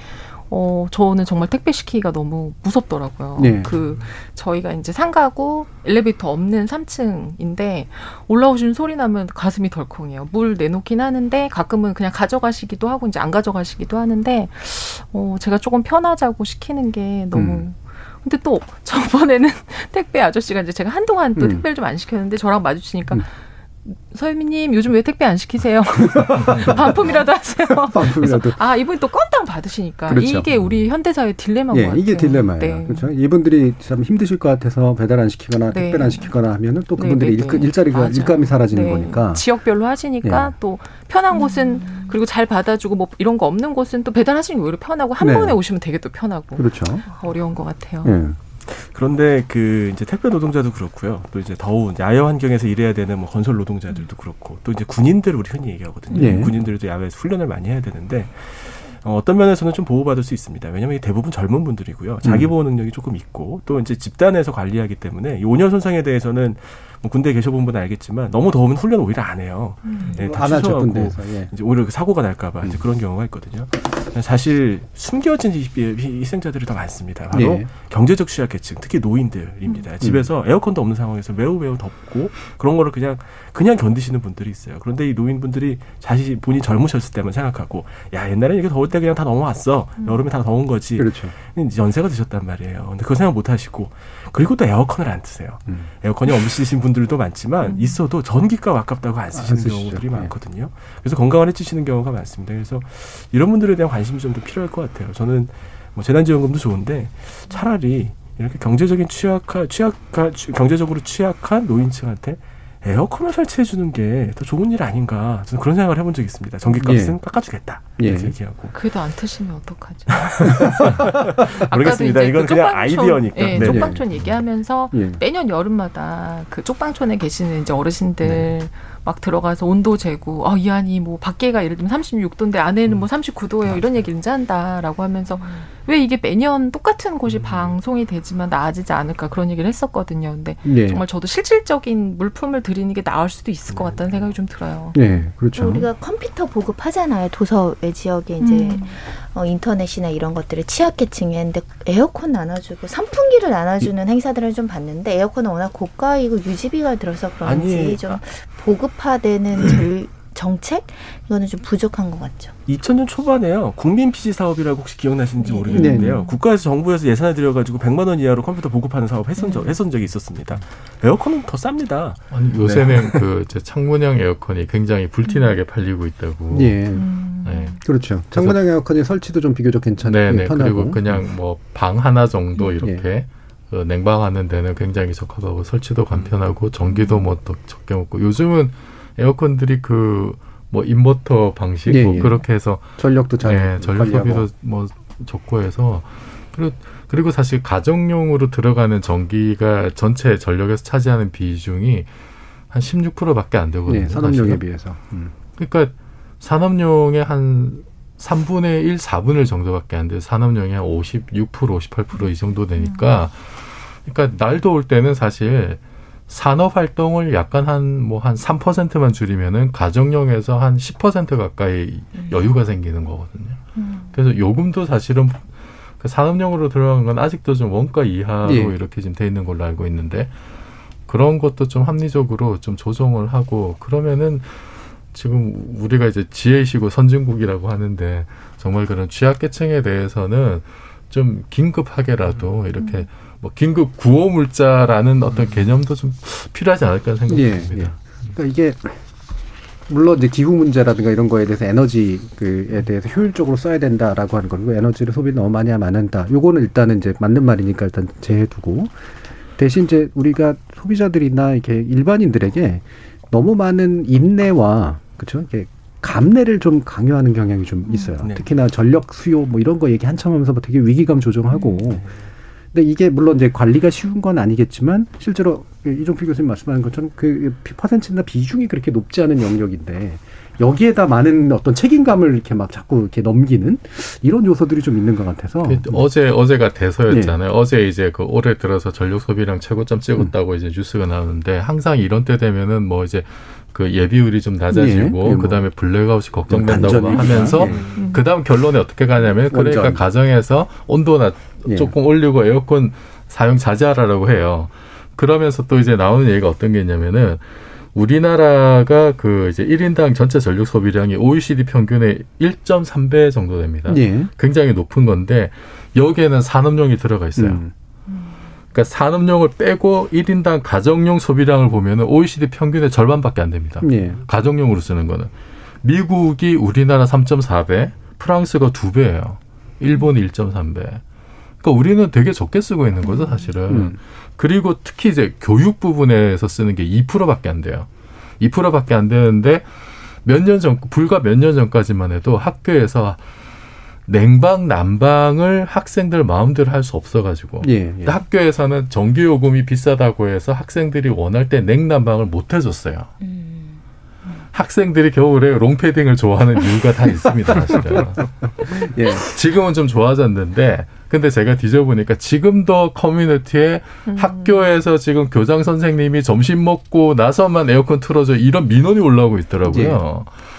어, 저는 정말 택배 시키기가 너무 무섭더라고요. 네. 그, 저희가 이제 상가고 엘리베이터 없는 3층인데 올라오시는 소리 나면 가슴이 덜컹해요. 물 내놓긴 하는데 가끔은 그냥 가져가시기도 하고 이제 안 가져가시기도 하는데, 어, 제가 조금 편하자고 시키는 게 너무 음. 근데 또 저번에는 택배 아저씨가 이제 제가 한동안 또 음. 택배를 좀 안 시켰는데 저랑 마주치니까 음. 서유미님 요즘 왜 택배 안 시키세요? 반품이라도 하세요. 반품이라도. 아 이분 또 건당 받으시니까 그렇죠. 이게 우리 현대사회 딜레마인 예, 것 같아요. 이게 딜레마예요. 네. 그렇죠. 이분들이 참 힘드실 것 같아서 배달 안 시키거나 네. 택배 안 시키거나 하면은 또 그분들이 네, 네, 일, 자리가 맞아. 일감이 사라지는 네. 거니까. 지역별로 하시니까 예. 또 편한 곳은 음. 그리고 잘 받아주고 뭐 이런 거 없는 곳은 또 배달하시는 게 오히려 편하고 한 네. 번에 오시면 되게 또 편하고. 그렇죠. 어려운 것 같아요. 예. 그런데 그 이제 택배 노동자도 그렇고요. 또 이제 더운 야외 환경에서 일해야 되는 뭐 건설 노동자들도 그렇고 또 이제 군인들 우리 흔히 얘기하거든요. 예. 군인들도 야외에서 훈련을 많이 해야 되는데 어, 어떤 면에서는 좀 보호받을 수 있습니다. 왜냐하면 대부분 젊은 분들이고요. 자기 음. 보호 능력이 조금 있고 또 이제 집단에서 관리하기 때문에 이 온열 손상에 대해서는 뭐 군대 계셔본 분은 알겠지만 너무 더우면 훈련 오히려 안 해요. 음. 네, 다 취소하고 예. 이제 오히려 그 사고가 날까봐 음. 이제 그런 경우가 있거든요. 사실 숨겨진 희생자들이 더 많습니다. 바로 예. 경제적 취약계층, 특히 노인들입니다. 음. 집에서 에어컨도 없는 상황에서 매우 매우 덥고 그런 거를 그냥 그냥 견디시는 분들이 있어요. 그런데 이 노인분들이 자신이 본인 젊으셨을 때만 생각하고 야 옛날에 이렇게 더울 때 그냥 다 넘어왔어. 음. 여름에 다 더운 거지. 그렇죠. 연세가 드셨단 말이에요. 근데 그 생각 못 하시고 그리고 또 에어컨을 안 트세요. 음. 에어컨이 없으신 분들도 많지만 음. 있어도 전기가 아깝다고 안 쓰시는 안 경우들이 네. 많거든요. 그래서 건강을 해치시는 경우가 많습니다. 그래서 이런 분들에 대한 관심이 좀 더 필요할 것 같아요. 저는 뭐 재난지원금도 좋은데 차라리 이렇게 경제적인 취약한 취약한 경제적으로 취약한 노인층한테 에어컨을 설치해 주는 게 더 좋은 일 아닌가 저는 그런 생각을 해본 적이 있습니다. 전기값은 예. 깎아주겠다 이렇게 예. 얘기하고. 그래도 안 트시면 어떡하죠? 모르겠습니다. 이건 그 그냥 아이디어니까. 예, 네. 쪽방촌 얘기하면서 예. 매년 여름마다 그 쪽방촌에 계시는 이제 어르신들. 네. 막 들어가서 온도 재고 아, 이 안이 뭐 밖에가 예를 들면 36도인데 안에는 뭐 39도예요. 이런 얘기를 이제 한다라고 하면서 음. 왜 이게 매년 똑같은 곳이 음. 방송이 되지만 나아지지 않을까 그런 얘기를 했었거든요. 근데 네. 정말 저도 실질적인 물품을 드리는 게 나을 수도 있을 것 같다는 생각이 좀 들어요. 네, 그렇죠. 우리가 컴퓨터 보급하잖아요. 도서 외 지역에 이제 음. 어, 인터넷이나 이런 것들을 취약계층에 근데 에어컨 나눠주고 선풍기를 나눠주는 행사들을 좀 봤는데 에어컨은 워낙 고가이고 유지비가 들어서 그런지 아니, 좀 보급화되는 절, 정책 이거는 좀 부족한 것 같죠. 2000년 초반에요. 국민 PC 사업이라고 혹시 기억나시는지 네. 모르겠는데요. 네. 국가에서 정부에서 예산을 들여가지고 100만 원 이하로 컴퓨터 보급하는 사업 했던 적, 했던 적이 있었습니다. 에어컨은 더 쌉니다. 아니, 요새는 네. 그 창문형 에어컨이 굉장히 불티나게 팔리고 있다고. 예. 음. 네. 그렇죠. 창문형 에어컨의 설치도 좀 비교적 괜찮고 네네. 편하고. 그리고 그냥 뭐 방 하나 정도 음. 이렇게 예. 그 냉방하는 데는 굉장히 적합하고 설치도 간편하고 전기도 뭐 더 적게 먹고 요즘은 에어컨들이 그 뭐 인버터 방식 예, 뭐 예. 그렇게 해서 전력도 잘 예, 전력 소비도 뭐 좋고 해서 그리고 그리고 사실 가정용으로 들어가는 전기가 전체 전력에서 차지하는 비중이 한 16%밖에 안 되거든요. 네, 산업용에 사실은. 비해서. 음. 그러니까 산업용의 한 3분의 1, 4분의 정도밖에 안 돼요. 산업용이 한 56%, 58%이 정도 되니까 그러니까 날 더울 때는 사실 산업 활동을 약간 한 뭐 한 삼 퍼센트만 줄이면은 가정용에서 한 십 퍼센트 가까이 음. 여유가 생기는 거거든요. 음. 그래서 요금도 사실은 그 산업용으로 들어간 건 아직도 좀 원가 이하로 예. 이렇게 지금 돼 있는 걸로 알고 있는데 그런 것도 좀 합리적으로 좀 조정을 하고 그러면은 지금 우리가 이제 지혜시고 선진국이라고 하는데 정말 그런 취약계층에 대해서는 좀 긴급하게라도 이렇게 음. 뭐 긴급 구호 물자라는 어떤 개념도 좀 필요하지 않을까 생각합니다. 예, 예. 그러니까 이게 물론 이제 기후 문제라든가 이런 거에 대해서 에너지 그에 대해서 효율적으로 써야 된다라고 하는 거고 에너지를 소비 너무 많이 하면 안 한다. 요거는 일단은 이제 맞는 말이니까 일단 제해두고 대신 이제 우리가 소비자들이나 이렇게 일반인들에게 너무 많은 인내와 그렇죠. 이렇게 감내를 좀 강요하는 경향이 좀 있어요. 음, 네. 특히나 전력 수요 뭐 이런 거 얘기 한참 하면서 뭐 되게 위기감 조정하고 음, 네. 근데 이게 물론 이제 관리가 쉬운 건 아니겠지만 실제로 이종필 교수님 말씀하는 것처럼 그 퍼센트나 비중이 그렇게 높지 않은 영역인데 여기에다 많은 어떤 책임감을 이렇게 막 자꾸 이렇게 넘기는 이런 요소들이 좀 있는 것 같아서 그 어제 어제가 대서였잖아요. 네. 어제 이제 그 올해 들어서 전력 소비량 최고점 찍었다고 음. 이제 뉴스가 나오는데 항상 이런 때 되면은 뭐 이제 그 예비율이 좀 낮아지고 예, 그다음에 블랙아웃이 걱정된다고 하면서 예. 그다음 결론에 어떻게 가냐면 그러니까 원전. 가정에서 온도나 예. 조금 올리고 에어컨 사용 자제하라고 해요. 그러면서 또 이제 나오는 얘기가 어떤 게 있냐면은 우리나라가 그 이제 1인당 전체 전력 소비량이 OECD 평균의 1.3배 정도 됩니다. 예. 굉장히 높은 건데 여기에는 산업용이 들어가 있어요. 음. 그러니까 산업용을 빼고 1인당 가정용 소비량을 보면은 OECD 평균의 절반밖에 안 됩니다. 예. 가정용으로 쓰는 거는 미국이 우리나라 3.4배, 프랑스가 2배예요. 일본이 1.3배. 그러니까 우리는 되게 적게 쓰고 있는 거죠, 사실은. 음. 그리고 특히 이제 교육 부분에서 쓰는 게 2%밖에 안 돼요. 2%밖에 안 되는데 몇 년 전, 불과 몇 년 전까지만 해도 학교에서 냉방, 난방을 학생들 마음대로 할 수 없어가지고 예, 예. 학교에서는 전기 요금이 비싸다고 해서 학생들이 원할 때 냉난방을 못 해줬어요. 음. 학생들이 겨울에 롱패딩을 좋아하는 이유가 다 있습니다, 사실은. 예. 지금은 좀 좋아졌는데 근데 제가 뒤져보니까 지금도 커뮤니티에 음. 학교에서 지금 교장 선생님이 점심 먹고 나서만 에어컨 틀어줘 이런 민원이 올라오고 있더라고요. 예.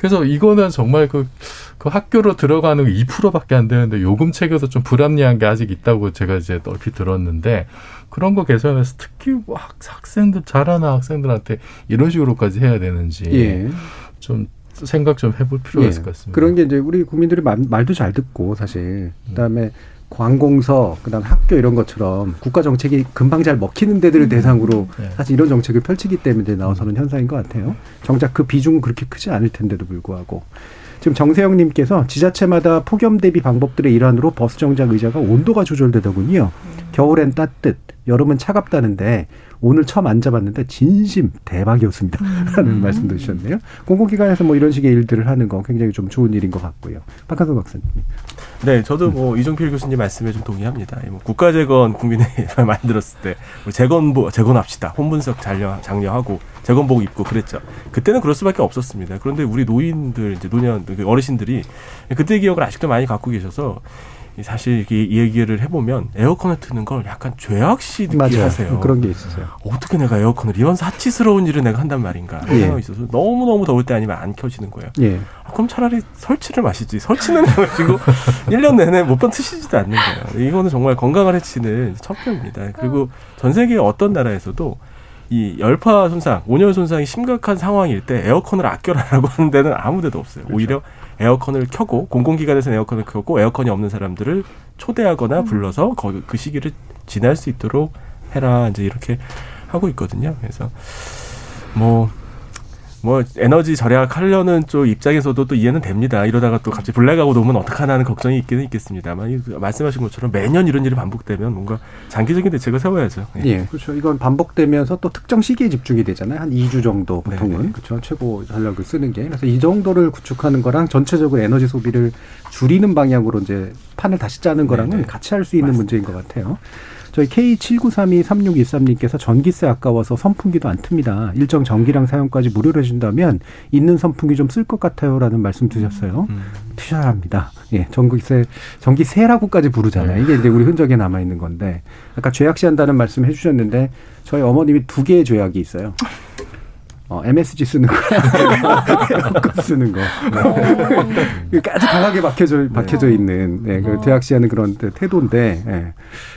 그래서 이거는 정말 그, 그 학교로 들어가는 2%밖에 안 되는데 요금 체계도 좀 불합리한 게 아직 있다고 제가 이제 얼핏 들었는데 그런 거 개선해서 특히 뭐 학, 학생들 잘하는 학생들한테 이런 식으로까지 해야 되는지 예. 좀 생각 좀 해볼 필요가 예. 있을 것 같습니다. 그런 게 이제 우리 국민들이 말, 말도 잘 듣고 사실 그다음에 관공서 그다음 학교 이런 것처럼 국가 정책이 금방 잘 먹히는 데들을 음. 대상으로 네. 사실 이런 정책을 펼치기 때문에 나와서는 현상인 것 같아요. 정작 그 비중은 그렇게 크지 않을 텐데도 불구하고 지금 정세영님께서 지자체마다 폭염 대비 방법들의 일환으로 버스 정작 의자가 온도가 조절되더군요. 겨울엔 따뜻, 여름은 차갑다는데 오늘 처음 앉아봤는데 진심 대박이었습니다. 라는 음. 말씀도 주셨네요. 공공기관에서 뭐 이런 식의 일들을 하는 거 굉장히 좀 좋은 일인 것 같고요. 박한석 박사님. 네, 저도 뭐 이종필 교수님 말씀에 좀 동의합니다. 뭐 국가재건 국민회 만들었을 때 재건보 재건합시다. 혼분석 장려 장려하고 재건복 입고 그랬죠. 그때는 그럴 수밖에 없었습니다. 그런데 우리 노인들 이제 노년 그 어르신들이 그때 기억을 아직도 많이 갖고 계셔서 사실 이 얘기를 해보면 에어컨을 트는 걸 약간 죄악시 느끼하세요. 그런 게 있으세요. 어떻게 내가 에어컨을 이런 사치스러운 일을 내가 한단 말인가 예. 생각이 있어서 너무 너무 더울 때 아니면 안 켜지는 거예요. 예. 아, 그럼 차라리 설치를 마시지. 설치는 가지고 1년 내내 몇 번 트시지도 않는 거예요. 이거는 정말 건강을 해치는 첩경입니다. 그리고 전 세계 어떤 나라에서도 이 열파 손상, 온열 손상이 심각한 상황일 때 에어컨을 아껴라라고 하는 데는 아무 데도 없어요. 그렇죠. 오히려 에어컨을 켜고 공공기관에서 에어컨을 켜고 에어컨이 없는 사람들을 초대하거나 음. 불러서 거기 그 시기를 지날 수 있도록 해라 이제 이렇게 하고 있거든요. 그래서 뭐 뭐 에너지 절약하려는 쪽 입장에서도 또 이해는 됩니다. 이러다가 또 갑자기 블랙아웃 오면 어떡하나는 걱정이 있기는 있겠습니다만 말씀하신 것처럼 매년 이런 일이 반복되면 뭔가 장기적인 대책을 세워야죠. 예. 예. 그렇죠. 이건 반복되면서 또 특정 시기에 집중이 되잖아요. 한 2주 정도 보통은 네네. 그렇죠. 최고 전력을 쓰는 게 그래서 이 정도를 구축하는 거랑 전체적으로 에너지 소비를 줄이는 방향으로 이제 판을 다시 짜는 거랑은 네네. 같이 할 수 있는 맞습니다. 문제인 것 같아요. 저희 K79323613님께서 전기세 아까워서 선풍기도 안 틉니다. 일정 전기량 사용까지 무료로 해준다면 있는 선풍기 좀 쓸 것 같아요라는 말씀 주셨어요. 음. 투셔야 합니다. 예, 전기세 전기세라고까지 부르잖아요. 이게 이제 우리 흔적에 남아 있는 건데 아까 죄악시한다는 말씀 해주셨는데 저희 어머님이 두 개의 죄악이 있어요. 어, MSG 쓰는 거, 에어컨 쓰는 거. 네. 아주 강하게 박혀져, 박혀져 네. 있는, 네, 그 대학시하는 그런 태도인데, 예.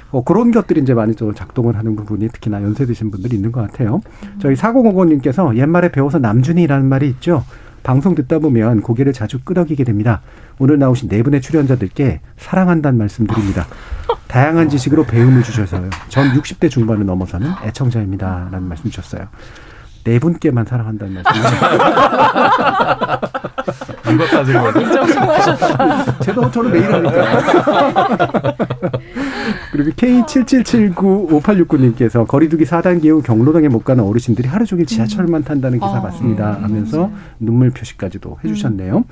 어, 그런 것들이 이제 많이 좀 작동을 하는 부분이 특히나 연세 드신 분들이 있는 것 같아요. 저희 사고공원님께서 옛말에 배워서 남준이라는 말이 있죠. 방송 듣다 보면 고개를 자주 끄덕이게 됩니다. 오늘 나오신 네 분의 출연자들께 사랑한다는 말씀드립니다. 다양한 지식으로 배움을 주셔서요. 전 60대 중반을 넘어서는 애청자입니다. 라는 말씀 주셨어요. 네 분께만 사랑한다는 말씀. 누가까지 인정하셨다. 제가 저는 매일 하니까. 그리고 K77795869님께서 거리두기 4단계 후 경로당에 못 가는 어르신들이 하루 종일 지하철만 탄다는 기사 아, 맞습니다. 음, 하면서 눈물 표시까지도 해주셨네요. 음.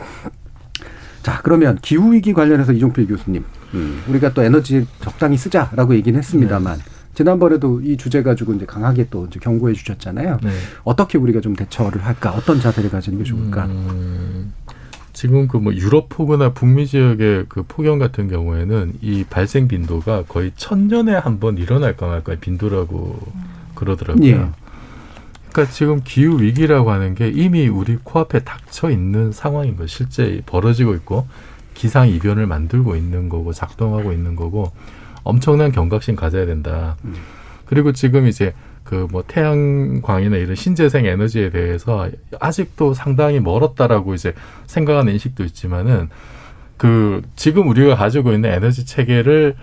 자, 그러면 기후위기 관련해서 이종필 교수님. 음, 우리가 또 에너지 적당히 쓰자라고 얘기는 했습니다만. 네. 지난번에도 이 주제 가지고 이제 강하게 또 이제 경고해 주셨잖아요. 네. 어떻게 우리가 좀 대처를 할까? 어떤 자세를 가지는 게 좋을까? 음, 지금 그 뭐 유럽 폭우나 북미 지역의 그 폭염 같은 경우에는 이 발생 빈도가 거의 천 년에 한 번 일어날까 말까 빈도라고 그러더라고요. 예. 그러니까 지금 기후 위기라고 하는 게 이미 우리 코앞에 닥쳐 있는 상황인 거 실제 벌어지고 있고 기상 이변을 만들고 있는 거고 작동하고 있는 거고 엄청난 경각심 가져야 된다. 음. 그리고 지금 이제 그 뭐 태양광이나 이런 신재생 에너지에 대해서 아직도 상당히 멀었다라고 이제 생각하는 인식도 있지만은 그 지금 우리가 가지고 있는 에너지 체계를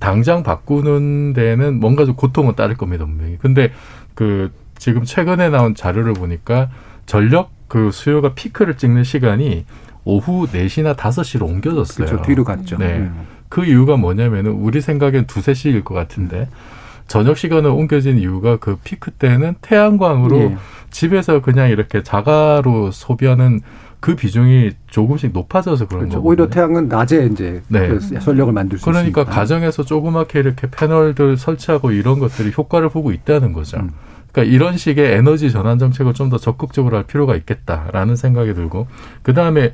당장 바꾸는 데는 뭔가 좀 고통은 따를 겁니다, 분명히. 근데 그 지금 최근에 나온 자료를 보니까 전력 그 수요가 피크를 찍는 시간이 오후 네시나 다섯 시로 옮겨졌어요. 그렇죠. 뒤로 갔죠. 네. 음. 그 이유가 뭐냐면은 우리 생각엔 두세 시일 것 같은데 저녁 시간을 옮겨진 이유가 그 피크 때는 태양광으로 예. 집에서 그냥 이렇게 자가로 소비하는 그 비중이 조금씩 높아져서 그런 그렇죠. 거거든요. 오히려 태양은 낮에 이제 네. 그 전력을 만들 수 그러니까 있으니까. 가정에서 조그맣게 이렇게 패널들 설치하고 이런 것들이 효과를 보고 있다는 거죠. 음. 그러니까 이런 식의 에너지 전환 정책을 좀 더 적극적으로 할 필요가 있겠다라는 생각이 들고 그 다음에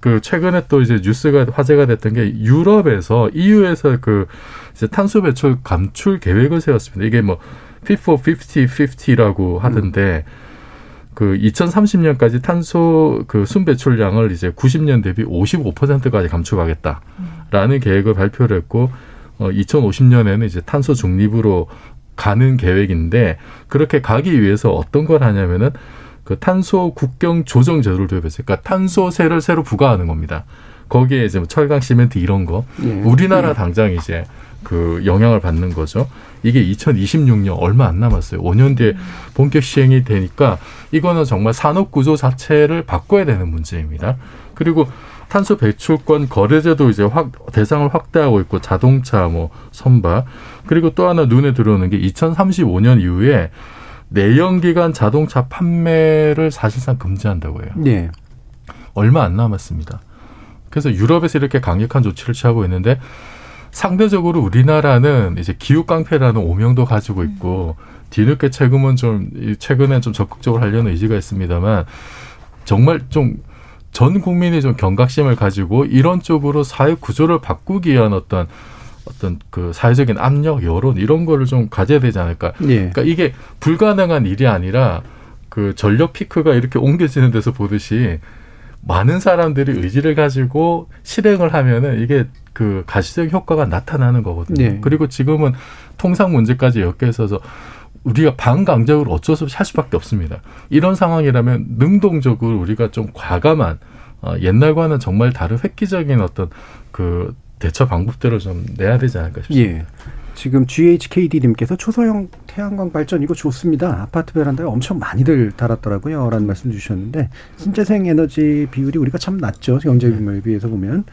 그 최근에 또 이제 뉴스가 화제가 됐던 게 유럽에서 EU에서 그 이제 탄소 배출 감출 계획을 세웠습니다. 이게 뭐 Fit for 50, 50라고 하던데 음. 그 2030년까지 탄소 그 순배출량을 이제 90년 대비 55%까지 감축하겠다라는 계획을 발표를 했고 어 2050년에는 이제 탄소 중립으로 가는 계획인데 그렇게 가기 위해서 어떤 걸 하냐면은 그 탄소 국경 조정 제도를 도입했어요. 그러니까 탄소세를 새로 부과하는 겁니다. 거기에 이제 뭐 철강 시멘트 이런 거 예. 우리나라 당장 이제 그 영향을 받는 거죠. 이게 2026년 얼마 안 남았어요. 5년 뒤에 본격 시행이 되니까 이거는 정말 산업 구조 자체를 바꿔야 되는 문제입니다. 그리고 탄소 배출권 거래제도 이제 확 대상을 확대하고 있고 자동차 뭐 선박 그리고 또 하나 눈에 들어오는 게 2035년 이후에 내연기관 자동차 판매를 사실상 금지한다고 해요. 네. 얼마 안 남았습니다. 그래서 유럽에서 이렇게 강력한 조치를 취하고 있는데 상대적으로 우리나라는 이제 기후 깡패라는 오명도 가지고 있고 뒤늦게 최근은 좀 최근에 좀 적극적으로 하려는 의지가 있습니다만 정말 좀 전 국민이 좀 경각심을 가지고 이런 쪽으로 사회 구조를 바꾸기 위한 어떤 어떤 그 사회적인 압력, 여론 이런 거를 좀 가져야 되지 않을까. 예. 그러니까 이게 불가능한 일이 아니라 그 전력 피크가 이렇게 옮겨지는 데서 보듯이 많은 사람들이 의지를 가지고 실행을 하면은 이게 그 가시적 효과가 나타나는 거거든요. 네. 그리고 지금은 통상 문제까지 엮여 있어서 우리가 반강적으로 어쩔 수 없이 할 수밖에 없습니다. 이런 상황이라면 능동적으로 우리가 좀 과감한 어, 옛날과는 정말 다른 획기적인 어떤 그 대처 방법들을 좀 내야 되지 않을까 싶습니다. 예. 지금 GHKD님께서 초소형 태양광 발전 이거 좋습니다. 아파트 베란다에 엄청 많이들 달았더라고요. 라는 말씀 주셨는데 신재생 에너지 비율이 우리가 참 낮죠. 경제 규모에 비해서 보면.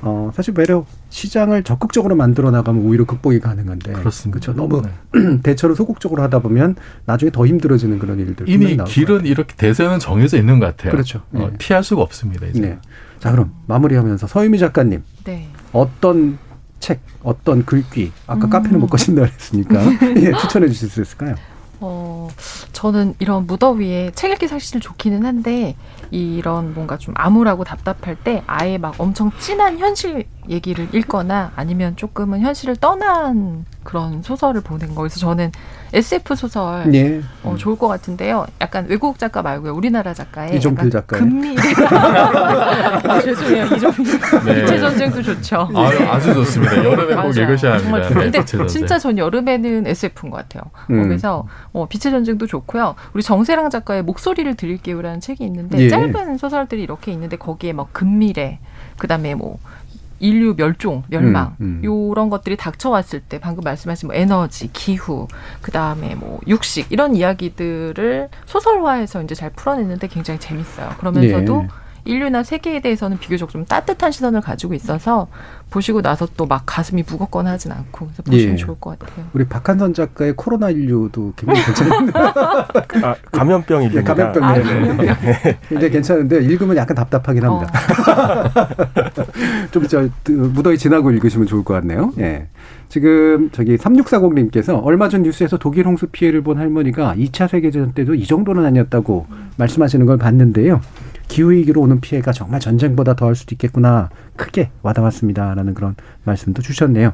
어, 사실 매력 시장을 적극적으로 만들어 나가면 오히려 극복이 가능한데 그렇습니다. 그렇죠. 너무 네. 대처를 소극적으로 하다 보면 나중에 더 힘들어지는 그런 일들 이미 길은 이렇게 대세는 정해져 있는 것 같아요. 그렇죠. 어, 네. 피할 수가 없습니다. 이제. 네. 자 그럼 마무리하면서 서유미 작가님 네. 어떤 책, 어떤 글귀 아까 음. 카페는 못 가신다 그랬으니까 예, 추천해 주실 수 있을까요? 어, 저는 이런 무더위에 책 읽기 사실 좋기는 한데 이런 뭔가 좀 암울하고 답답할 때 아예 막 엄청 진한 현실 얘기를 읽거나 아니면 조금은 현실을 떠난 그런 소설을 보는 거. 그래서 저는 SF 소설 예. 어, 좋을 것 같은데요. 약간 외국 작가 말고요. 우리나라 작가의 이종필 작가 금미 죄송해요. 이종필 네. 빛의 전쟁도 좋죠. 아유, 아주 좋습니다. 여름에 꼭 읽으셔야 합니다. 정말 네, 근데 진짜 전 여름에는 SF인 것 같아요. 음. 그래서 어, 빛의 전쟁도 좋고요. 우리 정세랑 작가의 목소리를 드릴게요라는 책이 있는데 예. 짧은 소설들이 이렇게 있는데 거기에 막 금미래 그다음에 뭐 인류 멸종, 멸망 음, 음. 요런 것들이 닥쳐왔을 때 방금 말씀하신 뭐 에너지, 기후, 그 다음에 뭐 육식 이런 이야기들을 소설화해서 이제 잘 풀어냈는데 굉장히 재밌어요. 그러면서도 네. 인류나 세계에 대해서는 비교적 좀 따뜻한 시선을 가지고 있어서 보시고 나서 또 막 가슴이 무겁거나 하진 않고 그래서 보시면 예. 좋을 것 같아요. 우리 박한선 작가의 코로나 인류도 굉장히 괜찮은데. 아, 감염병 인류. 네, 감염병 아, 인류. 아, 굉장히 괜찮은데 읽으면 약간 답답하긴 합니다. 어. 좀저 무더위 지나고 읽으시면 좋을 것 같네요. 예. 지금 저기 3640님께서 얼마 전 뉴스에서 독일 홍수 피해를 본 할머니가 2차 세계대전 때도 이 정도는 아니었다고 말씀하시는 걸 봤는데요. 기후위기로 오는 피해가 정말 전쟁보다 더할 수도 있겠구나 크게 와닿았습니다 라는 그런 말씀도 주셨네요.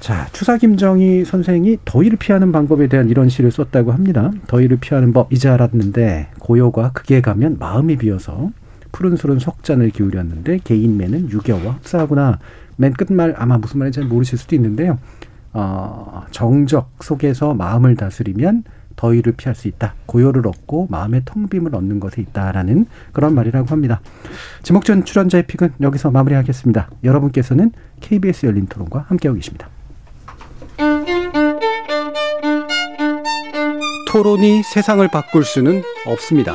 자, 추사 김정희 선생이 더위를 피하는 방법에 대한 이런 시를 썼다고 합니다. 더위를 피하는 법 이제 알았는데 고요가 극에 가면 마음이 비어서 푸른 술은 석잔을 기울였는데 개인매는 유겨와 흡사하구나. 맨 끝말 아마 무슨 말인지 잘 모르실 수도 있는데요. 어, 정적 속에서 마음을 다스리면 더위를 피할 수 있다. 고요를 얻고 마음의 텅빔을 얻는 것에 있다라는 그런 말이라고 합니다. 지목전 출연자의 픽은 여기서 마무리하겠습니다. 여러분께서는 KBS 열린 토론과 함께하고 계십니다. 토론이 세상을 바꿀 수는 없습니다.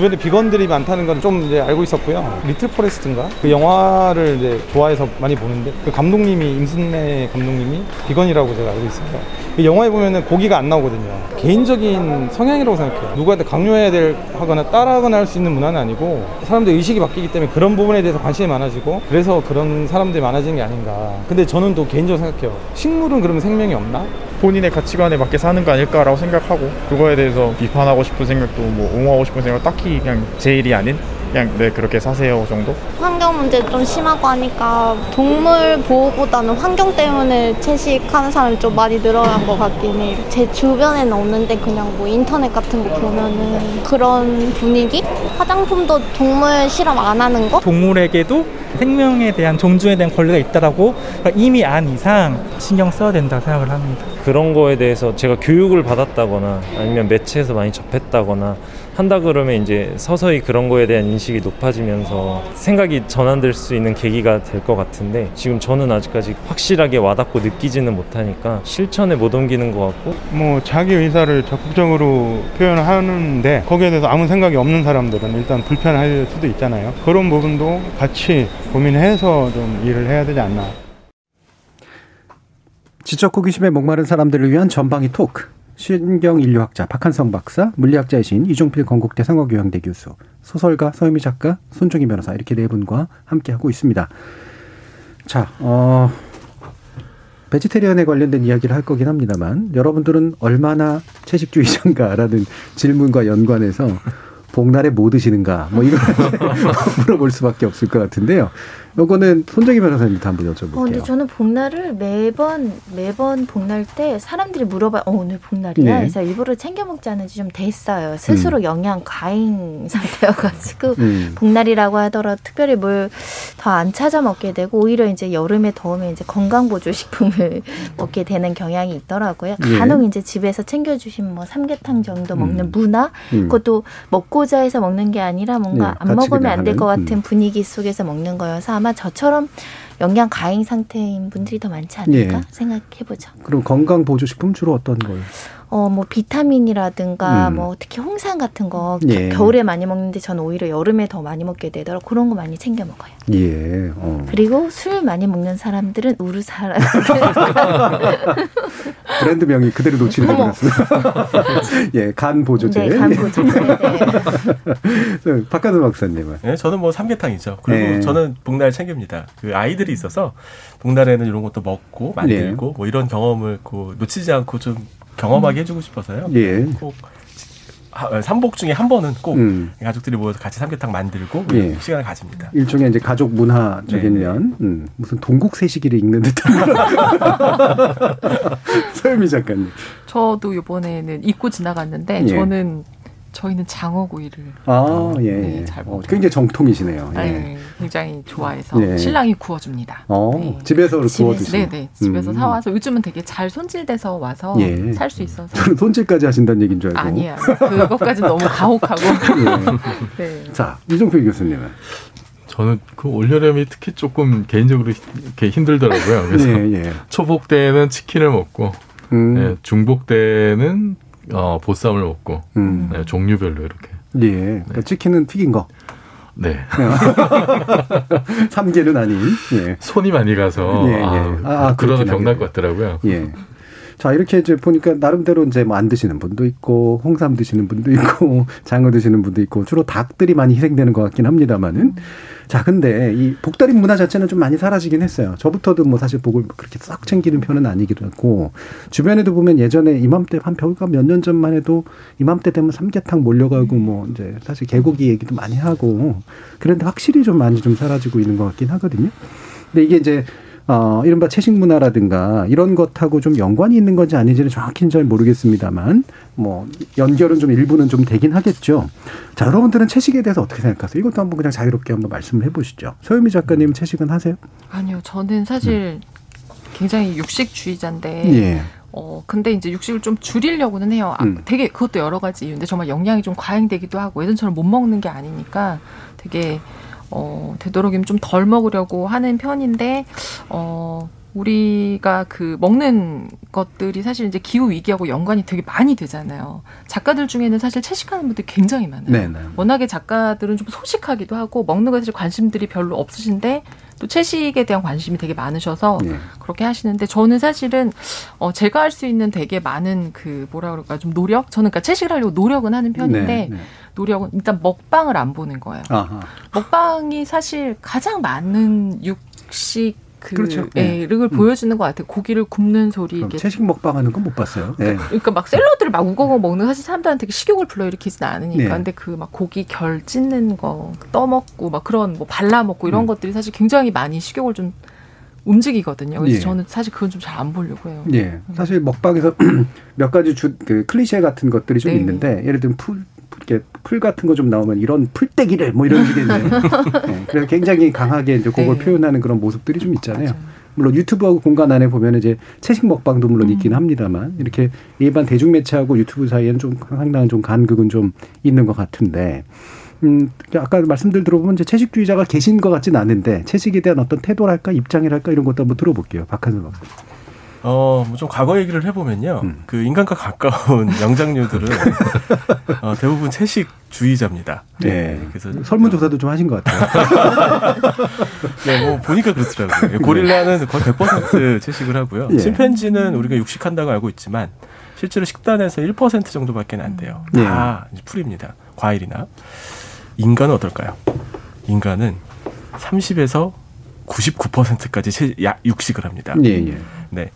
주변에 비건들이 많다는 건 좀 이제 알고 있었고요. 리틀 포레스트인가? 그 영화를 이제 좋아해서 많이 보는데 그 감독님이 임순례 감독님이 비건이라고 제가 알고 있어요. 그 영화에 보면은 고기가 안 나오거든요. 개인적인 성향이라고 생각해요. 누구한테 강요해야 될 하거나 따라하거나 할 수 있는 문화는 아니고 사람들 의식이 바뀌기 때문에 그런 부분에 대해서 관심이 많아지고 그래서 그런 사람들이 많아지는 게 아닌가. 근데 저는 또 개인적으로 생각해요. 식물은 그러면 생명이 없나? 본인의 가치관에 맞게 사는 거 아닐까라고 생각하고 그거에 대해서 비판하고 싶은 생각도 뭐 옹호하고 싶은 생각 딱히 그냥 제 일이 아닌 그냥 네 그렇게 사세요 정도? 환경 문제 좀 심하고 하니까 동물 보호보다는 환경 때문에 채식하는 사람이 좀 많이 늘어난 것 같긴 해요. 제 주변에는 없는데 그냥 뭐 인터넷 같은 거 보면은 그런 분위기? 화장품도 동물 실험 안 하는 거? 동물에게도 생명에 대한 존중에 대한 권리가 있다라고 이미 안 이상 신경 써야 된다 생각을 합니다. 그런 거에 대해서 제가 교육을 받았다거나 아니면 매체에서 많이 접했다거나 한다 그러면 이제 서서히 그런 거에 대한 인식이 높아지면서 생각이 전환될 수 있는 계기가 될 것 같은데 지금 저는 아직까지 확실하게 와닿고 느끼지는 못하니까 실천에 못 옮기는 것 같고 뭐 자기 의사를 적극적으로 표현을 하는데 거기에 대해서 아무 생각이 없는 사람들은 일단 불편할 수도 있잖아요. 그런 부분도 같이 고민해서 좀 일을 해야 되지 않나. 지적 호기심에 목마른 사람들을 위한 전방위 토크. 신경인류학자 박한성 박사, 물리학자이신 이종필 건국대 상어교양대 교수, 소설가 서유미 작가, 손종희 변호사 이렇게 네 분과 함께 하고 있습니다. 자, 어, 베지테리언에 관련된 이야기를 할 거긴 합니다만 여러분들은 얼마나 채식주의자인가라는 질문과 연관해서 복날에 뭐 드시는가 뭐 이걸 물어볼 수밖에 없을 것 같은데요. 요거는 손정희 변호사님부터 한번 여쭤볼게요. 어, 근데 저는 복날을 매번 매번 복날 때 사람들이 물어봐요. 어, 오늘 복날이야. 네. 그래서 일부러 챙겨 먹지 않은지 좀 됐어요. 스스로 음. 영양 과잉 상태여가지고 음. 복날이라고 하더라도 특별히 뭘 더 안 찾아 먹게 되고 오히려 이제 여름에 더우면 이제 건강 보조 식품을 먹게 되는 경향이 있더라고요. 네. 간혹 이제 집에서 챙겨주신 뭐 삼계탕 정도 먹는 음. 문화 음. 그것도 먹고자 해서 먹는 게 아니라 뭔가 네, 안 먹으면 안 될 것 같은 음. 분위기 속에서 먹는 거여서 아마 저처럼 영양 과잉 상태인 분들이 더 많지 않을까 예. 생각해 보죠. 그럼 건강 보조 식품 주로 어떤 거예요? 어, 뭐 비타민이라든가 음. 뭐 특히 홍삼 같은 거 예. 겨울에 많이 먹는데 저는 오히려 여름에 더 많이 먹게 되더라고 그런 거 많이 챙겨 먹어요. 예. 어. 그리고 술 많이 먹는 사람들은 우르 사람. 브랜드 명이 그대로 노출이 되었습니다. 예, 간 보조제. 네, 간 보조제. 네. 박가도 박사님은. 네, 저는 뭐 삼계탕이죠. 그리고 네. 저는 복날 챙깁니다. 그 아이들이 있어서 복날에는 이런 것도 먹고 만들고 네. 뭐 이런 경험을 그 놓치지 않고 좀 경험하게 해주고 싶어서요. 예. 꼭 삼복 중에 한 번은 꼭 음. 가족들이 모여서 같이 삼계탕 만들고 예. 시간을 가집니다. 일종의 이제 가족 문화적인 네. 면 음, 무슨 동국세시기를 읽는 듯한 서유미 작가님. 저도 이번에는 잊고 지나갔는데 예. 저는 저희는 장어구이를 아, 예. 네, 잘 어, 굉장히 정통이시네요. 예. 네, 굉장히 좋아해서 예. 신랑이 구워줍니다. 어, 네. 집에서 구워 드시고. 네, 네. 집에서 음. 사 와서 요즘은 되게 잘 손질돼서 와서 예. 살수 있어서. 저는 손질까지 하신다는 얘기인 줄 알고. 아니야. 그것까지 너무 가혹하고. 예. 네. 자, 이종필 교수님은. 저는 그 올여름이 특히 조금 개인적으로 이렇게 힘들더라고요. 그래서 예, 예. 초복 때는 치킨을 먹고 음. 예, 중복 때는 어, 보쌈을 먹고 음. 네, 종류별로 이렇게. 예. 그러니까 네. 치킨은 튀긴 거. 네. 삼계는 아닌. 예. 손이 많이 가서 예, 예. 아, 아, 그러다 병날 것 같더라고요. 예. 자, 이렇게 이제 보니까 나름대로 이제 뭐 안 드시는 분도 있고, 홍삼 드시는 분도 있고, 장어 드시는 분도 있고, 주로 닭들이 많이 희생되는 것 같긴 합니다만은. 자, 근데 이 복다림 문화 자체는 좀 많이 사라지긴 했어요. 저부터도 뭐 사실 복을 그렇게 싹 챙기는 편은 아니기도 하고, 주변에도 보면 예전에 이맘때 한 별가 몇 년 전만 해도 이맘때 되면 삼계탕 몰려가고 뭐 이제 사실 개고기 얘기도 많이 하고, 그런데 확실히 좀 많이 좀 사라지고 있는 것 같긴 하거든요. 근데 이게 이제 어, 이른바 채식 문화라든가 이런 것하고 좀 연관이 있는 건지 아닌지는 정확히는 잘 모르겠습니다만 뭐 연결은 좀 일부는 좀 되긴 하겠죠. 자, 여러분들은 채식에 대해서 어떻게 생각하세요? 이것도 한번 그냥 자유롭게 한번 말씀을 해보시죠. 서유미 작가님 채식은 하세요? 아니요, 저는 사실 음. 굉장히 육식주의자인데. 예. 어, 근데 이제 육식을 좀 줄이려고는 해요. 아, 음. 되게 그것도 여러 가지 이유인데 정말 영양이 좀 과잉되기도 하고 예전처럼 못 먹는 게 아니니까 되게 어, 되도록이면 좀 덜 먹으려고 하는 편인데, 어, 우리가 그 먹는 것들이 사실 이제 기후 위기하고 연관이 되게 많이 되잖아요. 작가들 중에는 사실 채식하는 분들이 굉장히 많아요. 네네. 네. 워낙에 작가들은 좀 소식하기도 하고 먹는 것에 관심들이 별로 없으신데 또 채식에 대한 관심이 되게 많으셔서 네. 그렇게 하시는데 저는 사실은 어 제가 할 수 있는 되게 많은 그 뭐라 그럴까 좀 노력 저는 그러니까 채식을 하려고 노력은 하는 편인데 네. 네. 노력은 일단 먹방을 안 보는 거예요. 아하. 먹방이 사실 가장 많은 육식 그 그렇죠. 예, 를 음. 보여주는 것 같아요. 고기를 굽는 소리. 이게 채식 먹방하는 건 못 봤어요. 네. 그러니까 막 샐러드를 막 우거우거 먹는 사실 사람들한테 식욕을 불러일으키지는 않으니까. 네. 근데 그 막 고기 결 찢는 거 떠먹고 막 그런 뭐 발라 먹고 이런 음. 것들이 사실 굉장히 많이 식욕을 좀 움직이거든요. 그래서 예. 저는 사실 그건 좀 잘 안 보려고 해요. 예. 사실 먹방에서 몇 가지 주, 그 클리셰 같은 것들이 좀 네. 있는데 예를 들면 풀, 이렇게 풀 같은 거 좀 나오면 이런 풀떼기를 뭐 이런 식의 네. 그래서 굉장히 강하게 이제 그걸 네. 표현하는 그런 모습들이 좀 있잖아요. 맞아요. 물론 유튜브하고 공간 안에 보면 이제 채식 먹방도 물론 음. 있긴 합니다만 이렇게 일반 대중 매체하고 유튜브 사이에는 좀 상당한 좀 간극은 좀 있는 것 같은데 음, 아까 말씀들 들어보면 이제 채식주의자가 계신 것 같지는 않은데 채식에 대한 어떤 태도랄까 입장이랄까 이런 것도 한번 들어볼게요. 박한선 박사님. 어, 뭐 좀 과거 얘기를 해보면요. 음. 그 인간과 가까운 영장류들은 어, 대부분 채식주의자입니다. 네. 네. 그래서 설문조사도 좀 하신 것 같아요. 네, 뭐 보니까 그렇더라고요. 네. 고릴라는 거의 100% 채식을 하고요. 예. 침팬지는 우리가 육식한다고 알고 있지만 실제로 식단에서 1% 정도밖에 안 돼요. 예. 다 예. 풀입니다. 과일이나. 인간은 어떨까요? 인간은 30에서 99%까지 육식을 합니다. 예, 예. 네.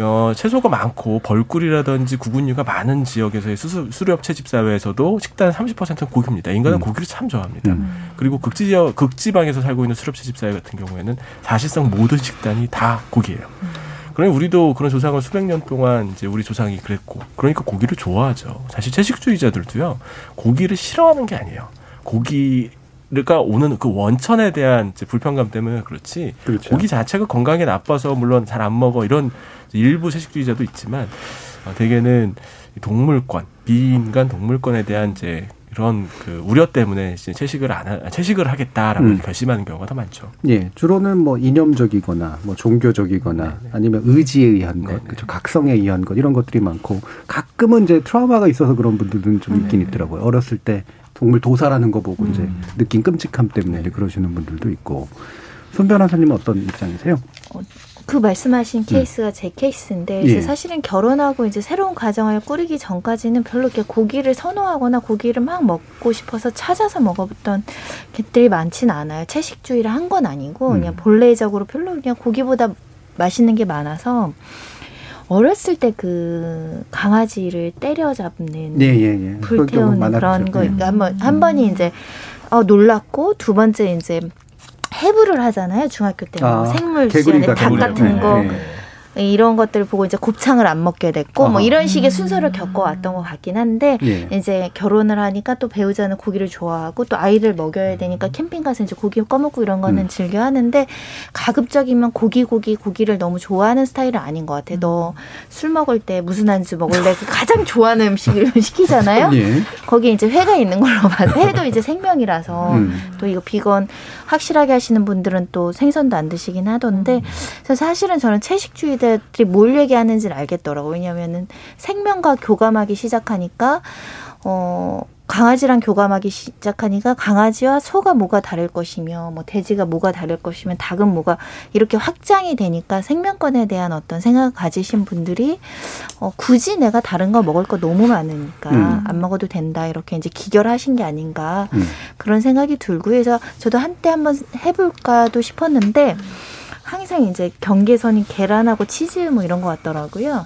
어, 채소가 많고 벌꿀이라든지 구근류가 많은 지역에서의 수수, 수렵 채집 사회에서도 식단 30%는 고기입니다. 인간은 음. 고기를 참 좋아합니다. 음. 그리고 극지역 극지방에서 살고 있는 수렵 채집 사회 같은 경우에는 사실상 모든 식단이 다 고기예요. 음. 그러니 우리도 그런 조상을 수백 년 동안 이제 우리 조상이 그랬고 그러니까 고기를 좋아하죠. 사실 채식주의자들도요 고기를 싫어하는 게 아니에요. 고기 가 오는 그 원천에 대한 불편감 때문에 그렇지 그렇죠. 고기 자체가 건강에 나빠서 물론 잘 안 먹어 이런 일부 채식주의자도 있지만 어, 대개는 동물권 비인간 동물권에 대한 이제 이런 그 우려 때문에 이제 채식을 안 하, 채식을 하겠다라고 음. 결심하는 경우가 더 많죠. 예, 주로는 뭐 이념적이거나 뭐 종교적이거나 네네. 아니면 의지에 의한 것, 그렇죠. 각성에 의한 것 이런 것들이 많고 가끔은 이제 트라우마가 있어서 그런 분들은 좀 있긴 있더라고요. 어렸을 때 동물 도살하는 거 보고 음. 이제 느낀 끔찍함 때문에 그러시는 분들도 있고. 손 변호사님은 어떤 입장이세요? 어, 그 말씀하신 음. 케이스가 음. 제 케이스인데 예. 사실은 결혼하고 이제 새로운 가정을 꾸리기 전까지는 별로 이렇게 고기를 선호하거나 고기를 막 먹고 싶어서 찾아서 먹어봤던 get들이 많지는 않아요. 채식주의를 한 건 아니고 음. 그냥 본래적으로 별로 그냥 고기보다 맛있는 게 많아서 어렸을 때 그 강아지를 때려잡는 예, 예, 예. 불태우는 그런 거 예. 한번 한 번이 이제 어 놀랐고 두 번째 이제 해부를 하잖아요 중학교 때뭐 아, 생물 시간에 닭 같은 거 네. 이런 것들을 보고 이제 곱창을 안 먹게 됐고 아하. 뭐 이런 식의 순서를 겪어왔던 것 같긴 한데 예. 이제 결혼을 하니까 또 배우자는 고기를 좋아하고 또 아이를 먹여야 되니까 캠핑 가서 이제 고기 꺼먹고 이런 거는 음. 즐겨 하는데 가급적이면 고기 고기 고기를 너무 좋아하는 스타일은 아닌 것 같아. 음. 너술 먹을 때 무슨 안주 먹을래? 그 가장 좋아하는 음식을 시키잖아요. 예. 거기에 이제 회가 있는 걸로 봐서 회도 이제 생명이라서 음. 또 이거 비건 확실하게 하시는 분들은 또 생선도 안 드시긴 하던데 음. 그래서 사실은 저는 채식주의자들이 뭘 얘기하는지를 알겠더라고요. 왜냐하면은 생명과 교감하기 시작하니까 어 강아지랑 교감하기 시작하니까 강아지와 소가 뭐가 다를 것이며 뭐 돼지가 뭐가 다를 것이면 닭은 뭐가 이렇게 확장이 되니까 생명권에 대한 어떤 생각을 가지신 분들이 어, 굳이 내가 다른 거 먹을 거 너무 많으니까 음. 안 먹어도 된다 이렇게 이제 기결하신 게 아닌가 음. 그런 생각이 들고 해서 저도 한때 한번 해볼까도 싶었는데 항상 이제 경계선이 계란하고 치즈 뭐 이런 것 같더라고요.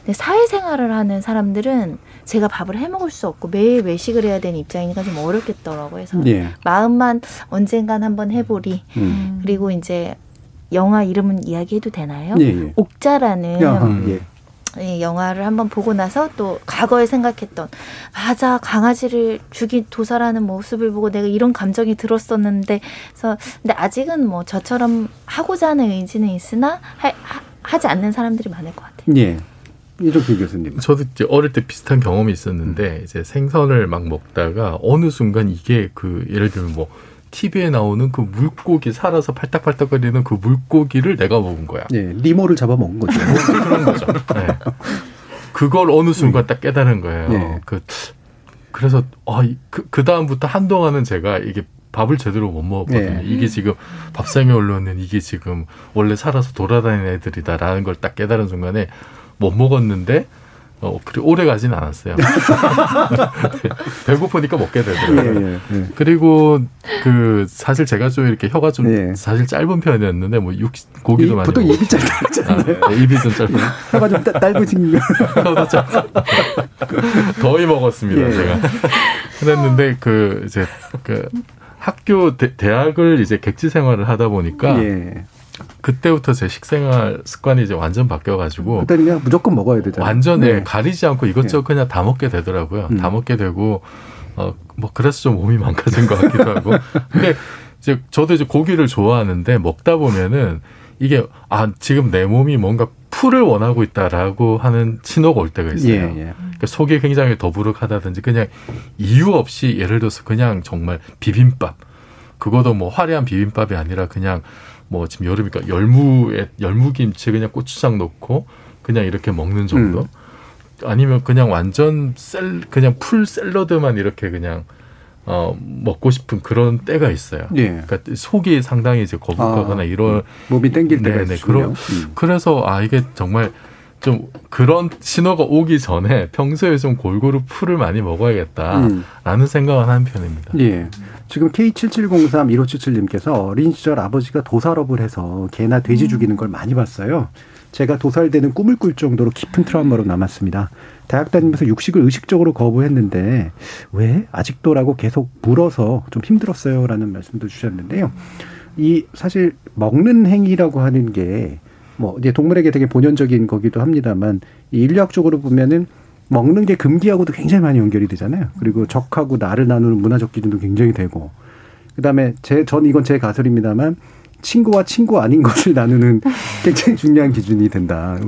근데 사회생활을 하는 사람들은 제가 밥을 해 먹을 수 없고 매일 외식을 해야 되는 입장이니까 좀 어렵겠더라고요. 그래서 예. 마음만 언젠간 한번 해보리. 음. 그리고 이제 영화 이름은 이야기해도 되나요? 예, 예. 옥자라는 야, 예. 예, 영화를 한번 보고 나서 또 과거에 생각했던 맞아 강아지를 죽인 도사라는 모습을 보고 내가 이런 감정이 들었었는데 그래서 근데 아직은 뭐 저처럼 하고자 하는 의지는 있으나 하, 하 지 않는 사람들이 많을 것 같아요. 예. 이종필 교수님. 저도 이제 어릴 때 비슷한 경험이 있었는데 음. 이제 생선을 막 먹다가 어느 순간 이게 그 예를 들면 뭐 TV에 나오는 그 물고기 살아서 팔딱팔딱거리는 그 물고기를 내가 먹은 거야. 네, 리모를 잡아 먹은 거죠. 그런 거죠. 네. 그걸 어느 순간 딱 깨달은 거예요. 네. 그 그래서 아, 그, 그 다음부터 한동안은 제가 이게 밥을 제대로 못 먹었거든요. 네. 이게 지금 밥상에 올라오는 이게 지금 원래 살아서 돌아다니는 애들이다라는 걸 딱 깨달은 순간에 못 먹었는데 어, 그리 오래 가진 않았어요. 배고프니까 먹게 되더라고요. 예, 예, 예. 그리고 그 사실 제가 좀 이렇게 혀가 좀 예. 사실 짧은 편이었는데 뭐 육, 고기도 이, 많이 보통 입이 짧잖아요. 아, 네, 입이 좀 짧은. 혀가 좀 짧으신 혀도 짧. 거의 먹었습니다 예. 제가. 그랬는데 그 이제 그 학교 대, 학을 이제 객지 생활을 하다 보니까. 예. 그때부터 제 식생활 습관이 이제 완전 바뀌어가지고 그때는 그냥 무조건 먹어야 되잖아요. 완전 네. 가리지 않고 이것저것 네. 그냥 다 먹게 되더라고요. 음. 다 먹게 되고 어뭐 그래서 좀 몸이 망가진 것 같기도 하고. 근데 이제 저도 이제 고기를 좋아하는데 먹다 보면은 이게 아 지금 내 몸이 뭔가 풀을 원하고 있다라고 하는 신호가 올 때가 있어요. 예, 예. 그러니까 속이 굉장히 더부룩하다든지 그냥 이유 없이 예를 들어서 그냥 정말 비빔밥 그것도 뭐 화려한 비빔밥이 아니라 그냥 뭐 지금 여름이니까 열무에 열무김치 그냥 고추장 넣고 그냥 이렇게 먹는 정도. 음. 아니면 그냥 완전 셀 그냥 풀 샐러드만 이렇게 그냥 어 먹고 싶은 그런 때가 있어요. 예. 그러니까 속이 상당히 이제 거북하거나 아, 이런 몸이 땡길 때가 있어요. 그런 음. 그래서 아 이게 정말 좀 그런 신호가 오기 전에 평소에 좀 골고루 풀을 많이 먹어야겠다라는 음. 생각을 하는 편입니다. 예. 지금 K77031577님께서 어린 시절 아버지가 도살업을 해서 개나 돼지 음. 죽이는 걸 많이 봤어요. 제가 도살되는 꿈을 꿀 정도로 깊은 트라우마로 남았습니다. 대학 다니면서 육식을 의식적으로 거부했는데 왜 아직도라고 계속 물어서 좀 힘들었어요라는 말씀도 주셨는데요. 이 사실 먹는 행위라고 하는 게 뭐 이제 동물에게 되게 본연적인 거기도 합니다만 이 인류학적으로 보면은 먹는 게 금기하고도 굉장히 많이 연결이 되잖아요. 그리고 적하고 나를 나누는 문화적 기준도 굉장히 되고 그다음에 제 전 이건 제 가설입니다만 친구와 친구 아닌 것을 나누는 굉장히 중요한 기준이 된다.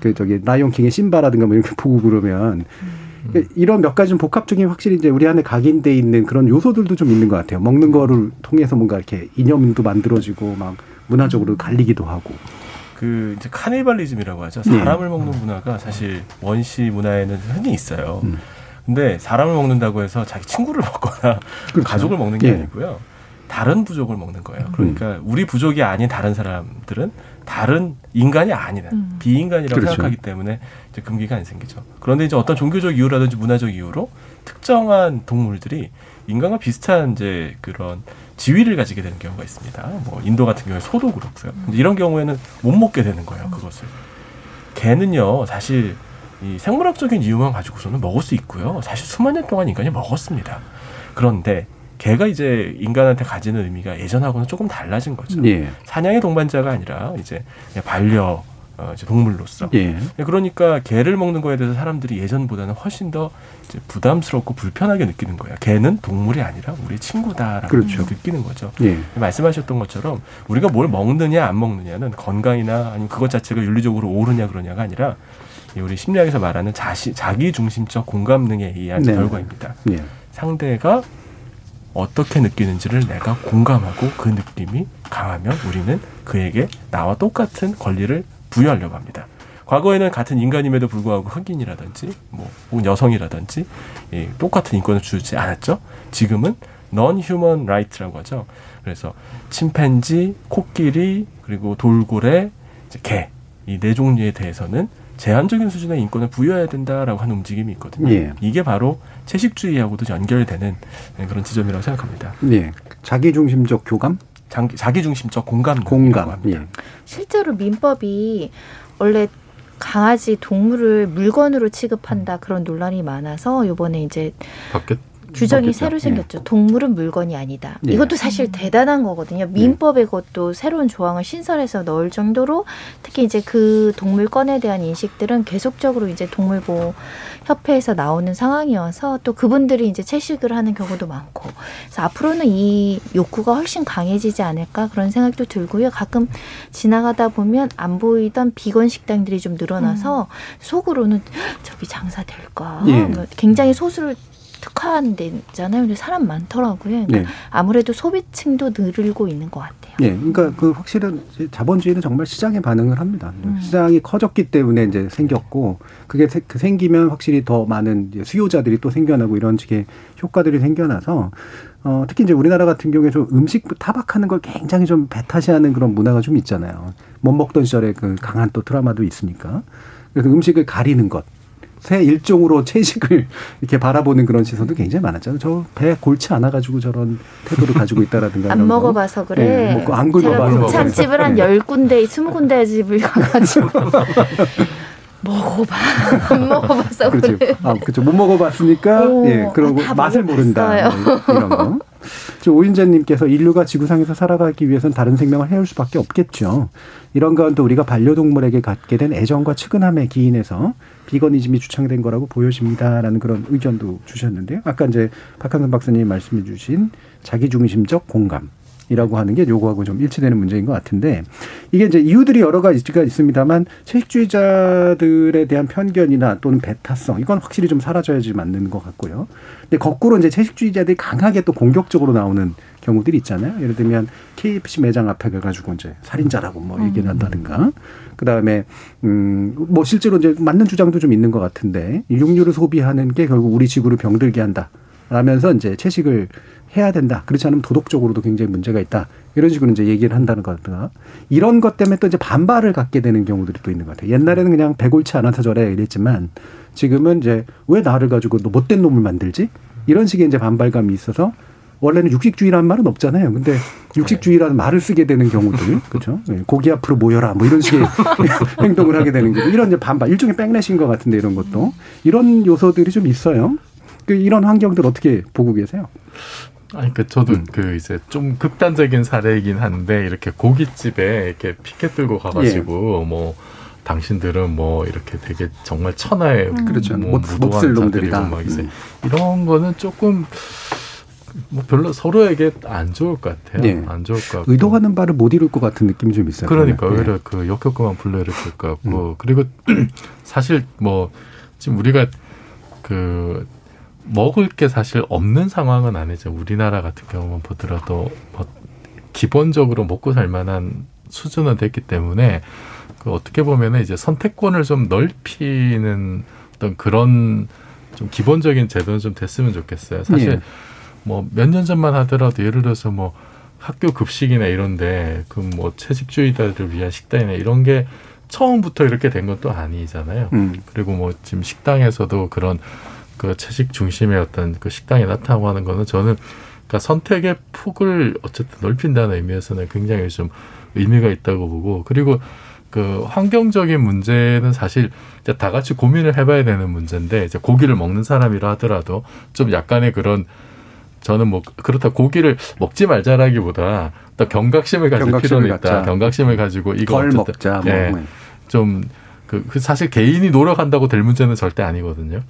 그 저기 라이온 킹의 심바라든가 뭐 이렇게 보고 그러면 이런 몇 가지 좀 복합적인 확실히 이제 우리 안에 각인돼 있는 그런 요소들도 좀 있는 것 같아요. 먹는 거를 통해서 뭔가 이렇게 이념도 만들어지고 막 문화적으로 갈리기도 하고. 그 이제 카니발리즘이라고 하죠. 네. 사람을 네. 먹는 문화가 사실 원시 문화에는 흔히 있어요. 음. 근데 사람을 먹는다고 해서 자기 친구를 먹거나 그렇죠. 가족을 먹는 게 예. 아니고요. 다른 부족을 먹는 거예요. 음. 그러니까 우리 부족이 아닌 다른 사람들은 다른 인간이 아니다. 음. 비인간이라고 그렇죠. 생각하기 때문에 이제 금기가 안 생기죠. 그런데 이제 어떤 종교적 이유라든지 문화적 이유로 특정한 동물들이 인간과 비슷한 이제 그런 지위를 가지게 되는 경우가 있습니다. 뭐 인도 같은 경우에 소도 그렇고요. 근데 이런 경우에는 못 먹게 되는 거예요. 그것을. 개는요, 사실 이 생물학적인 이유만 가지고서는 먹을 수 있고요. 사실 수만 년 동안 인간이 먹었습니다. 그런데 개가 이제 인간한테 가지는 의미가 예전하고는 조금 달라진 거죠. 예. 사냥의 동반자가 아니라 이제 반려 어, 이제 동물로서. 예. 네, 그러니까 개를 먹는 거에 대해서 사람들이 예전보다는 훨씬 더 이제 부담스럽고 불편하게 느끼는 거예요. 개는 동물이 아니라 우리 친구다라고 그렇죠. 느끼는 거죠. 예. 말씀하셨던 것처럼 우리가 뭘 먹느냐 안 먹느냐는 건강이나 아니면 그것 자체가 윤리적으로 옳으냐 그러냐가 아니라 우리 심리학에서 말하는 자시, 자기 중심적 공감 능에 의한 네. 결과입니다. 예. 상대가 어떻게 느끼는지를 내가 공감하고 그 느낌이 강하면 우리는 그에게 나와 똑같은 권리를 부여하려고 합니다. 과거에는 같은 인간임에도 불구하고 흑인이라든지 뭐 혹은 여성이라든지 예, 똑같은 인권을 주지 않았죠. 지금은 non-human right라고 하죠. 그래서 침팬지, 코끼리, 그리고 돌고래, 개 이 네 종류에 대해서는 제한적인 수준의 인권을 부여해야 된다라고 하는 움직임이 있거든요. 예. 이게 바로 채식주의하고도 연결되는 그런 지점이라고 생각합니다. 예. 자기중심적 교감? 자기중심적 공감. 공감. 예. 실제로 민법이 원래 강아지 동물을 물건으로 취급한다 그런 논란이 많아서 이번에 이제 바뀌 규정이 바뀌었죠. 새로 생겼죠. 예. 동물은 물건이 아니다. 예. 이것도 사실 대단한 거거든요. 민법에 예. 것도 새로운 조항을 신설해서 넣을 정도로 특히 이제 그 동물권에 대한 인식들은 계속적으로 이제 동물보호 협회에서 나오는 상황이어서 또 그분들이 이제 채식을 하는 경우도 많고 그래서 앞으로는 이 욕구가 훨씬 강해지지 않을까 그런 생각도 들고요. 가끔 지나가다 보면 안 보이던 비건 식당들이 좀 늘어나서 음. 속으로는 저기 장사 될까? 예. 뭐 굉장히 소수를 특화한 데잖아요. 근데 사람 많더라고요. 그러니까 네. 아무래도 소비층도 늘고 있는 것 같아요. 네, 그러니까 그 확실한 자본주의는 정말 시장에 반응을 합니다. 음. 시장이 커졌기 때문에 이제 생겼고 그게 그 생기면 확실히 더 많은 수요자들이 또 생겨나고 이런 식의 효과들이 생겨나서 어, 특히 이제 우리나라 같은 경우에 좀 음식 타박하는 걸 굉장히 좀 배타시하는 그런 문화가 좀 있잖아요. 못 먹던 시절에 그 강한 또 트라우마도 있으니까. 그래서 음식을 가리는 것. 새 일종으로 채식을 이렇게 바라보는 그런 시선도 굉장히 많았잖아요. 저 배 골치 않아 가지고 저런 태도를 가지고 있다라든가 안 먹어봐서 그래. 네, 뭐안 굴러봐서 곱창집을 한 열 군데, 스무 군데 집을 가가지고. 먹어봐. 안 먹어봤어. 그렇죠. 그래. 아, 그렇죠. 못 먹어봤으니까, 오, 예, 그러고 아, 맛을 모른다. 네, 이런 거. 오윤재님께서 인류가 지구상에서 살아가기 위해선 다른 생명을 해올 수밖에 없겠죠. 이런 가운데 우리가 반려동물에게 갖게 된 애정과 측은함에 기인해서 비건이즘이 주창된 거라고 보여집니다라는 그런 의견도 주셨는데요. 아까 이제 박한선 박사님이 말씀해 주신 자기중심적 공감. 이라고 하는 게 요거하고 좀 일치되는 문제인 것 같은데 이게 이제 이유들이 여러 가지가 있습니다만 채식주의자들에 대한 편견이나 또는 배타성 이건 확실히 좀 사라져야지 맞는 것 같고요. 근데 거꾸로 이제 채식주의자들이 강하게 또 공격적으로 나오는 경우들이 있잖아요. 예를 들면 KFC 매장 앞에 가가지고 이제 살인자라고 뭐 얘기를 한다든가. 그 다음에, 음, 뭐 실제로 이제 맞는 주장도 좀 있는 것 같은데 육류를 소비하는 게 결국 우리 지구를 병들게 한다. 라면서 이제 채식을 해야 된다. 그렇지 않으면 도덕적으로도 굉장히 문제가 있다. 이런 식으로 이제 얘기를 한다는 것같다 이런 것 때문에 또 이제 반발을 갖게 되는 경우들이 또 있는 것 같아요. 옛날에는 그냥 배골치 않아서 저래 이랬지만 지금은 이제 왜 나를 가지고 너 못된 놈을 만들지? 이런 식의 이제 반발감이 있어서 원래는 육식주의라는 말은 없잖아요. 근데 육식주의라는 말을 쓰게 되는 경우들, 그렇죠? 고기 앞으로 모여라, 뭐 이런 식의 행동을 하게 되는 게 이런 이제 반발, 일종의 백내신 것 같은데 이런 것도 이런 요소들이 좀 있어요. 그 이런 환경들 어떻게 보고 계세요? 아니, 그 저도 음. 그 이제 좀 극단적인 사례이긴 한데 이렇게 고깃집에 이렇게 피켓 들고 가가지고 예. 뭐 당신들은 뭐 이렇게 되게 정말 천하의 음. 그렇죠. 뭐 무도한 놈들이다. 막 이제 음. 이런 거는 조금 뭐 별로 서로에게 안 좋을 것 같아요. 예. 안 좋을 것 같고. 의도하는 바를 못 이룰 것 같은 느낌이 좀 있어요. 그러니까 오히려 예. 그 역효과만 불러일으킬 것 같고 음. 그리고 사실 뭐 지금 우리가 그 먹을 게 사실 없는 상황은 아니죠. 우리나라 같은 경우만 보더라도 뭐 기본적으로 먹고 살 만한 수준은 됐기 때문에 그 어떻게 보면은 이제 선택권을 좀 넓히는 어떤 그런 좀 기본적인 제도는 좀 됐으면 좋겠어요. 사실 예. 뭐몇 년 전만 하더라도 예를 들어서 뭐 학교 급식이나 이런데 그 뭐 채식주의자들을 위한 식단이나 이런 게 처음부터 이렇게 된 것도 아니잖아요. 음. 그리고 뭐 지금 식당에서도 그런 그 채식 중심의 어떤 그 식당이 나타나고 하는 거는 저는 그러니까 선택의 폭을 어쨌든 넓힌다는 의미에서는 굉장히 좀 의미가 있다고 보고 그리고 그 환경적인 문제는 사실 이제 다 같이 고민을 해봐야 되는 문제인데 이제 고기를 먹는 사람이라 하더라도 좀 약간의 그런 저는 뭐 그렇다 고기를 먹지 말자라기보다 또 경각심을 가질 필요는 있다. 갖자. 경각심을 가지고 이거 덜 먹자. 뭐. 예, 좀 그, 그 사실 개인이 노력한다고 될 문제는 절대 아니거든요.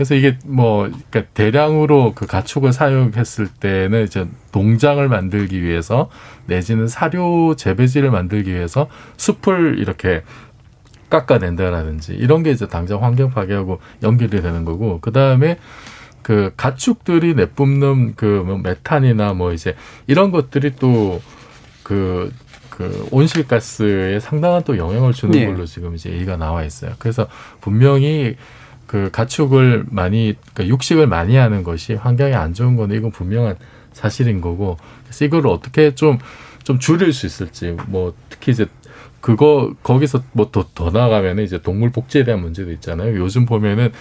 그래서 이게 뭐 그러니까 대량으로 그 가축을 사용했을 때는 이제 농장을 만들기 위해서 내지는 사료 재배지를 만들기 위해서 숲을 이렇게 깎아낸다라든지 이런 게 이제 당장 환경 파괴하고 연결이 되는 거고 그 다음에 그 가축들이 내뿜는 그뭐 메탄이나 뭐 이제 이런 것들이 또그 그 온실가스에 상당한 또 영향을 주는 네. 걸로 지금 이제 얘기가 나와 있어요. 그래서 분명히 그 가축을 많이 그러니까 육식을 많이 하는 것이 환경에 안 좋은 거는 이건 분명한 사실인 거고 그래서 이거를 어떻게 좀좀 줄일 수 있을지 뭐 특히 이제 그거 거기서 뭐더더 나가면은 이제 동물 복지에 대한 문제도 있잖아요. 요즘 보면은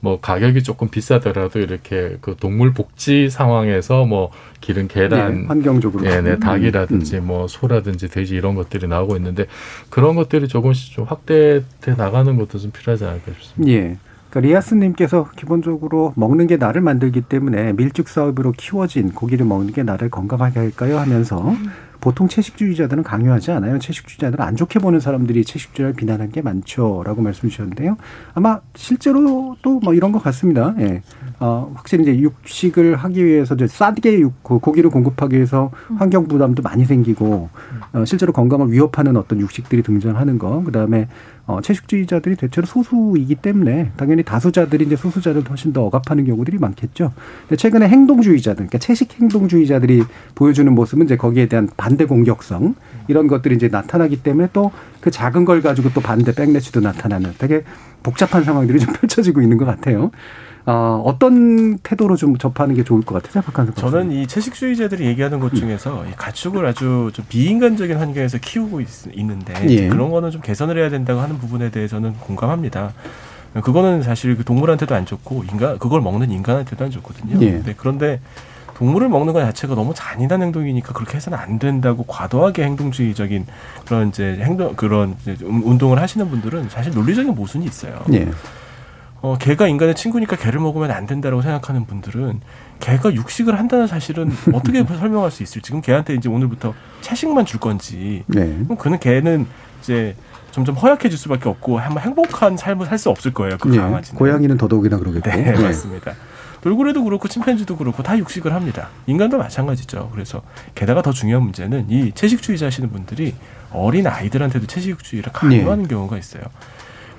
뭐 가격이 조금 비싸더라도 이렇게 그 동물 복지 상황에서 뭐 기른 계란, 네, 환경적으로, 예, 네, 닭이라든지 음. 뭐 소라든지 돼지 이런 것들이 나오고 있는데 그런 것들이 조금씩 좀 확대돼 나가는 것도 좀 필요하지 않을까 싶습니다. 예. 그러니까 리아스님께서 기본적으로 먹는 게 나를 만들기 때문에 밀집 사업으로 키워진 고기를 먹는 게 나를 건강하게 할까요? 하면서 음. 보통 채식주의자들은 강요하지 않아요. 채식주의자들은 안 좋게 보는 사람들이 채식주의를 비난한 게 많죠라고 말씀 주셨는데요. 아마 실제로 또 뭐 이런 것 같습니다. 예. 어, 확실히 이제 육식을 하기 위해서 이제 싸게 육, 고기를 공급하기 위해서 환경 부담도 많이 생기고 어, 실제로 건강을 위협하는 어떤 육식들이 등장하는 거. 그다음에 어, 채식주의자들이 대체로 소수이기 때문에 당연히 다수자들이 이제 소수자를 훨씬 더 억압하는 경우들이 많겠죠. 근데 최근에 행동주의자들, 그러니까 채식 행동주의자들이 보여주는 모습은 이제 거기에 대한 반대 공격성 이런 것들이 이제 나타나기 때문에 또 그 작은 걸 가지고 또 반대 백래치도 나타나는 되게 복잡한 상황들이 좀 펼쳐지고 있는 것 같아요. 어, 어떤 태도로 좀 접하는 게 좋을 것 같아요, 박한석 저는 이 채식주의자들이 얘기하는 것 중에서 이 가축을 아주 좀 비인간적인 환경에서 키우고 있, 는데 예. 그런 거는 좀 개선을 해야 된다고 하는 부분에 대해서는 공감합니다. 그거는 사실 그 동물한테도 안 좋고 인간 그걸 먹는 인간한테도 안 좋거든요. 예. 네, 그런데 동물을 먹는 것 자체가 너무 잔인한 행동이니까 그렇게 해서는 안 된다고 과도하게 행동주의적인 그런 이제 행동 그런 이제 운동을 하시는 분들은 사실 논리적인 모순이 있어요. 예. 어, 개가 인간의 친구니까 개를 먹으면 안 된다라고 생각하는 분들은 개가 육식을 한다는 사실은 어떻게 설명할 수 있을지 지금 개한테 이제 오늘부터 채식만 줄 건지 네. 그럼 그는 개는 이제 점점 허약해질 수밖에 없고 한번 행복한 삶을 살 수 없을 거예요. 그 네. 강아지는. 고양이는 더더욱이나 그러겠고. 네, 네. 맞습니다. 돌고래도 그렇고 침팬지도 그렇고 다 육식을 합니다. 인간도 마찬가지죠. 그래서 게다가 더 중요한 문제는 이 채식주의자 하시는 분들이 어린 아이들한테도 채식주의를 강요하는 네. 경우가 있어요.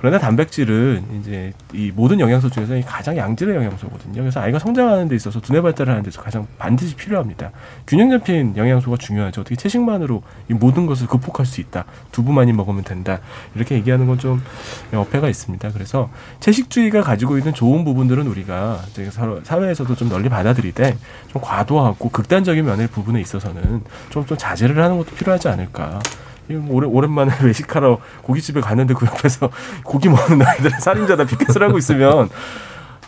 그러나 단백질은 이제 이 모든 영양소 중에서 가장 양질의 영양소거든요. 그래서 아이가 성장하는 데 있어서 두뇌 발달을 하는 데서 가장 반드시 필요합니다. 균형 잡힌 영양소가 중요하죠. 어떻게 채식만으로 이 모든 것을 극복할 수 있다. 두부 많이 먹으면 된다. 이렇게 얘기하는 건 좀 어폐가 있습니다. 그래서 채식주의가 가지고 있는 좋은 부분들은 우리가 사회에서도 좀 널리 받아들이되 좀 과도하고 극단적인 면의 부분에 있어서는 좀, 좀 자제를 하는 것도 필요하지 않을까. 오래, 오랜만에 외식하러 고깃집에 갔는데 그 옆에서 고기 먹는 아이들 살인자다 피켓을 하고 있으면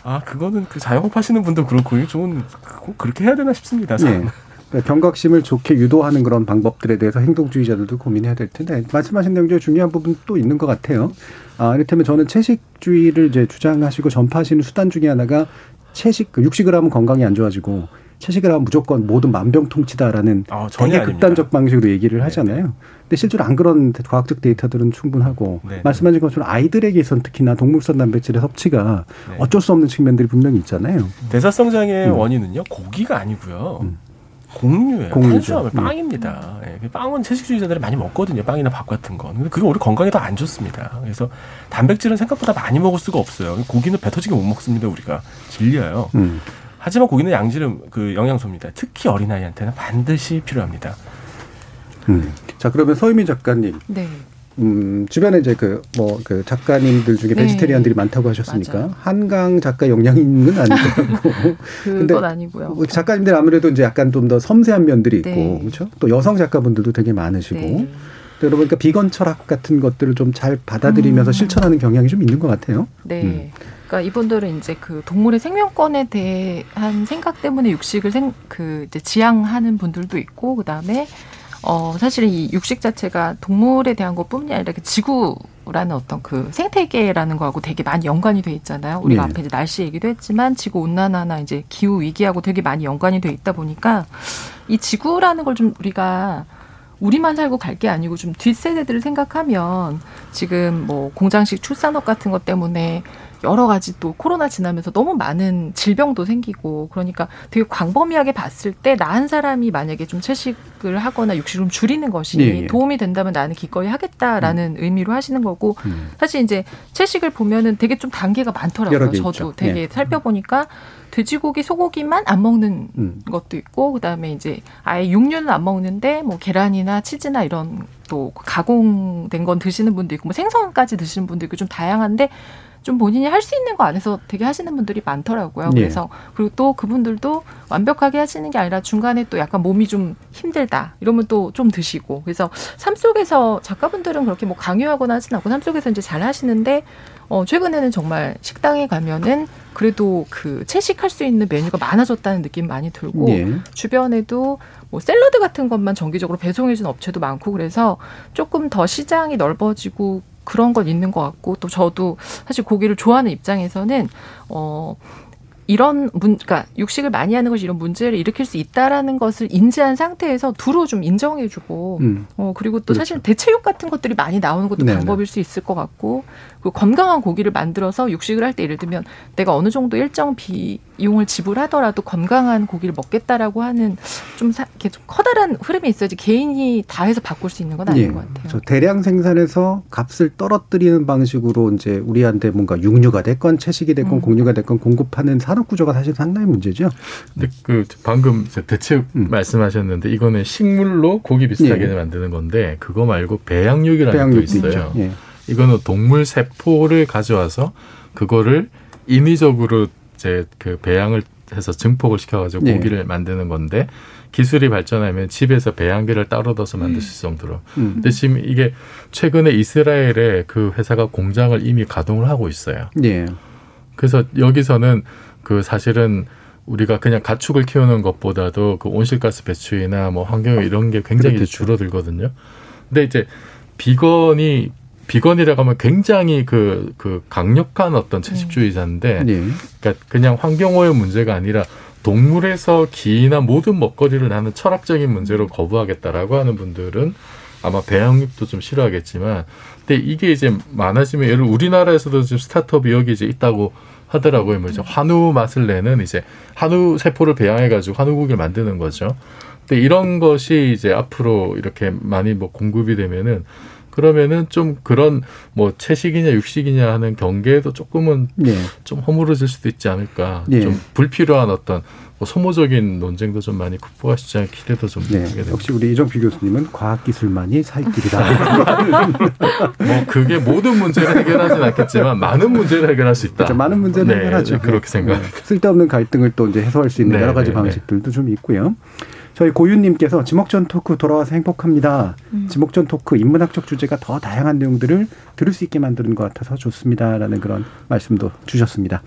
아 그거는 그 자영업 하시는 분도 그렇고 좋은 꼭 그렇게 해야 되나 싶습니다. 저는. 네. 경각심을 좋게 유도하는 그런 방법들에 대해서 행동주의자들도 고민해야 될 텐데 말씀하신 내용 중에 중요한 부분 또 있는 것 같아요. 아, 이를테면 저는 채식주의를 이제 주장하시고 전파하시는 수단 중에 하나가 채식, 그 육식을 하면 건강이 안 좋아지고 채식을 하면 무조건 모든 만병통치다라는 아, 되게 극단적 방식으로 얘기를 네, 하잖아요. 네네. 근데 실제로 안 그런 과학적 데이터들은 충분하고 네네. 네. 말씀하신 것처럼 아이들에게선 특히나 동물성 단백질의 섭취가 네. 어쩔 수 없는 측면들이 분명히 있잖아요. 대사성 장애의 음. 원인은요 고기가 아니고요. 음. 공유예요. 탄수화물, 음. 빵입니다. 예, 빵은 채식주의자들이 많이 먹거든요. 빵이나 밥 같은 건. 근데 그게 우리 건강에 더 안 좋습니다. 그래서 단백질은 생각보다 많이 먹을 수가 없어요. 고기는 배 터지게 못 먹습니다. 우리가 질려요. 음. 하지만 고기는 양질은 그 영양소입니다. 특히 어린아이한테는 반드시 필요합니다. 음. 자, 그러면 서유민 작가님. 네. 음, 주변에 이제 그, 뭐, 그 작가님들 중에 네. 베지테리안들이 많다고 하셨으니까, 맞아요. 한강 작가 영향인건 아니고. 그건 아니고요. 뭐 작가님들 아무래도 이제 약간 좀 더 섬세한 면들이 있고, 네. 그렇죠? 또 여성 작가분들도 되게 많으시고. 네. 그러다 보니까 비건 철학 같은 것들을 좀 잘 받아들이면서 음. 실천하는 경향이 좀 있는 것 같아요. 네. 음. 그러니까 이분들은 이제 그 동물의 생명권에 대한 생각 때문에 육식을 생, 그 이제 지향하는 분들도 있고 그다음에 어 사실은 이 육식 자체가 동물에 대한 것뿐이 아니라 그 지구라는 어떤 그 생태계라는 거하고 되게 많이 연관이 돼 있잖아요. 우리가 네. 앞에 이제 날씨 얘기도 했지만 지구 온난화나 이제 기후 위기하고 되게 많이 연관이 돼 있다 보니까 이 지구라는 걸 좀 우리가 우리만 살고 갈 게 아니고 좀 뒷세대들을 생각하면 지금 뭐 공장식 출산업 같은 것 때문에 여러 가지 또 코로나 지나면서 너무 많은 질병도 생기고 그러니까 되게 광범위하게 봤을 때 나 한 사람이 만약에 좀 채식을 하거나 육식을 좀 줄이는 것이 네, 네. 도움이 된다면 나는 기꺼이 하겠다라는 음. 의미로 하시는 거고 음. 사실 이제 채식을 보면은 되게 좀 단계가 많더라고요. 저도 있죠. 되게 네. 살펴보니까 돼지고기, 소고기만 안 먹는 음. 것도 있고 그다음에 이제 아예 육류는 안 먹는데 뭐 계란이나 치즈나 이런 또 가공된 건 드시는 분도 있고 뭐 생선까지 드시는 분도 있고 좀 다양한데 좀 본인이 할 수 있는 거 안에서 되게 하시는 분들이 많더라고요. 네. 그래서 그리고 또 그분들도 완벽하게 하시는 게 아니라 중간에 또 약간 몸이 좀 힘들다 이러면 또 좀 드시고 그래서 삶 속에서 작가분들은 그렇게 뭐 강요하거나 하진 않고 삶 속에서 이제 잘 하시는데 어 최근에는 정말 식당에 가면은 그래도 그 채식할 수 있는 메뉴가 많아졌다는 느낌 많이 들고 네. 주변에도 뭐 샐러드 같은 것만 정기적으로 배송해주는 업체도 많고 그래서 조금 더 시장이 넓어지고 그런 건 있는 것 같고 또 저도 사실 고기를 좋아하는 입장에서는 어 이런 문, 그러니까 육식을 많이 하는 것이 이런 문제를 일으킬 수 있다라는 것을 인지한 상태에서 두루 좀 인정해주고, 음. 어 그리고 또 그렇죠. 사실 대체육 같은 것들이 많이 나오는 것도 네네. 방법일 수 있을 것 같고, 그 건강한 고기를 만들어서 육식을 할 때 예를 들면 내가 어느 정도 일정 비용을 지불하더라도 건강한 고기를 먹겠다라고 하는 좀 사, 이렇게 좀 커다란 흐름이 있어야지 개인이 다 해서 바꿀 수 있는 건 아닌 예. 것 같아요. 대량 생산해서 값을 떨어뜨리는 방식으로 이제 우리한테 뭔가 육류가 됐건 채식이 됐건 음. 공유가 됐건 공급하는 산업 구조가 사실 상당히 문제죠. 근데 그 방금 대체 음. 말씀하셨는데 이거는 식물로 고기 비슷하게 예. 만드는 건데 그거 말고 배양육이라는 배양육도 있어요. 예. 이거는 동물 세포를 가져와서 그거를 인위적으로 이제 그 배양을 해서 증폭을 시켜가지고 네. 고기를 만드는 건데 기술이 발전하면 집에서 배양기를 따로 둬서 만들 수 있을 정도로. 음. 근데 지금 이게 최근에 이스라엘에 그 회사가 공장을 이미 가동을 하고 있어요. 네. 그래서 여기서는 그 사실은 우리가 그냥 가축을 키우는 것보다도 그 온실가스 배출이나 뭐 환경 이런 게 굉장히 그렇겠죠. 줄어들거든요. 근데 이제 비건이 비건이라고 하면 굉장히 그, 그 강력한 어떤 채식주의자인데, 네. 그러니까 그냥 환경오염 문제가 아니라 동물에서 기나 모든 먹거리를 나는 철학적인 문제로 거부하겠다라고 하는 분들은 아마 배양육도 좀 싫어하겠지만, 근데 이게 이제 많아지면 예를 우리나라에서도 지금 스타트업이 여기 이제 있다고 하더라고요. 뭐 이제 한우 맛을 내는 이제 한우 세포를 배양해가지고 한우국을 만드는 거죠. 근데 이런 것이 이제 앞으로 이렇게 많이 뭐 공급이 되면은 그러면은 좀 그런 뭐 채식이냐 육식이냐 하는 경계도 조금은 네. 좀 허물어질 수도 있지 않을까. 네. 좀 불필요한 어떤 뭐 소모적인 논쟁도 좀 많이 극복하시지 않을 기대도 좀 네. 역시 우리 이정필 교수님은 과학기술만이 살 길이다. 뭐 그게 모든 문제를 해결하진 않겠지만 많은 문제를 해결할 수 있다. 그렇죠. 많은 문제를 네, 해결하죠. 그렇게 생각. 네. 쓸데없는 갈등을 또 이제 해소할 수 있는 네, 여러 가지 네, 네. 방식들도 좀 있고요. 저희 고윤님께서 지목전 토크 돌아와서 행복합니다. 음. 지목전 토크 인문학적 주제가 더 다양한 내용들을 들을 수 있게 만드는 것 같아서 좋습니다라는 그런 말씀도 주셨습니다.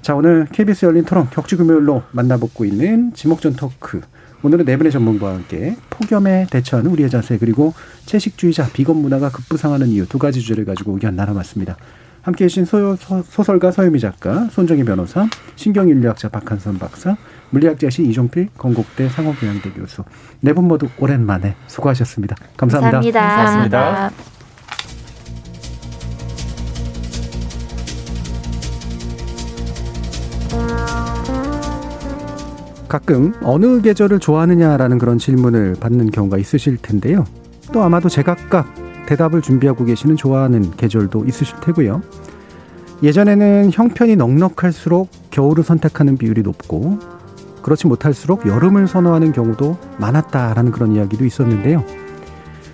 자 오늘 KBS 열린 토론 격주 금요일로 만나보고 있는 지목전 토크. 오늘은 네 분의 전문가와 함께 폭염에 대처하는 우리의 자세 그리고 채식주의자 비건 문화가 급부상하는 이유 두 가지 주제를 가지고 의견 나눠봤습니다. 함께해 주신 소, 설가 서유미 작가, 손정희 변호사, 신경인류학자 박한선 박사, 물리학자신 이종필 건국대 상호교양대 교수 네 분 모두 오랜만에 수고하셨습니다. 감사합니다. 감사합니다. 감사합니다. 가끔 어느 계절을 좋아하느냐라는 그런 질문을 받는 경우가 있으실 텐데요. 또 아마도 제각각 대답을 준비하고 계시는 좋아하는 계절도 있으실 테고요. 예전에는 형편이 넉넉할수록 겨울을 선택하는 비율이 높고 그렇지 못할수록 여름을 선호하는 경우도 많았다라는 그런 이야기도 있었는데요.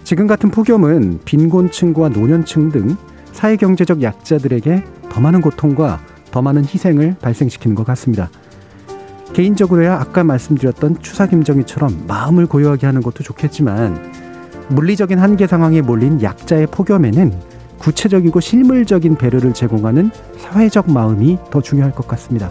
지금 같은 폭염은 빈곤층과 노년층 등 사회경제적 약자들에게 더 많은 고통과 더 많은 희생을 발생시키는 것 같습니다. 개인적으로야 아까 말씀드렸던 추사 김정희처럼 마음을 고요하게 하는 것도 좋겠지만 물리적인 한계 상황에 몰린 약자의 폭염에는 구체적이고 실물적인 배려를 제공하는 사회적 마음이 더 중요할 것 같습니다.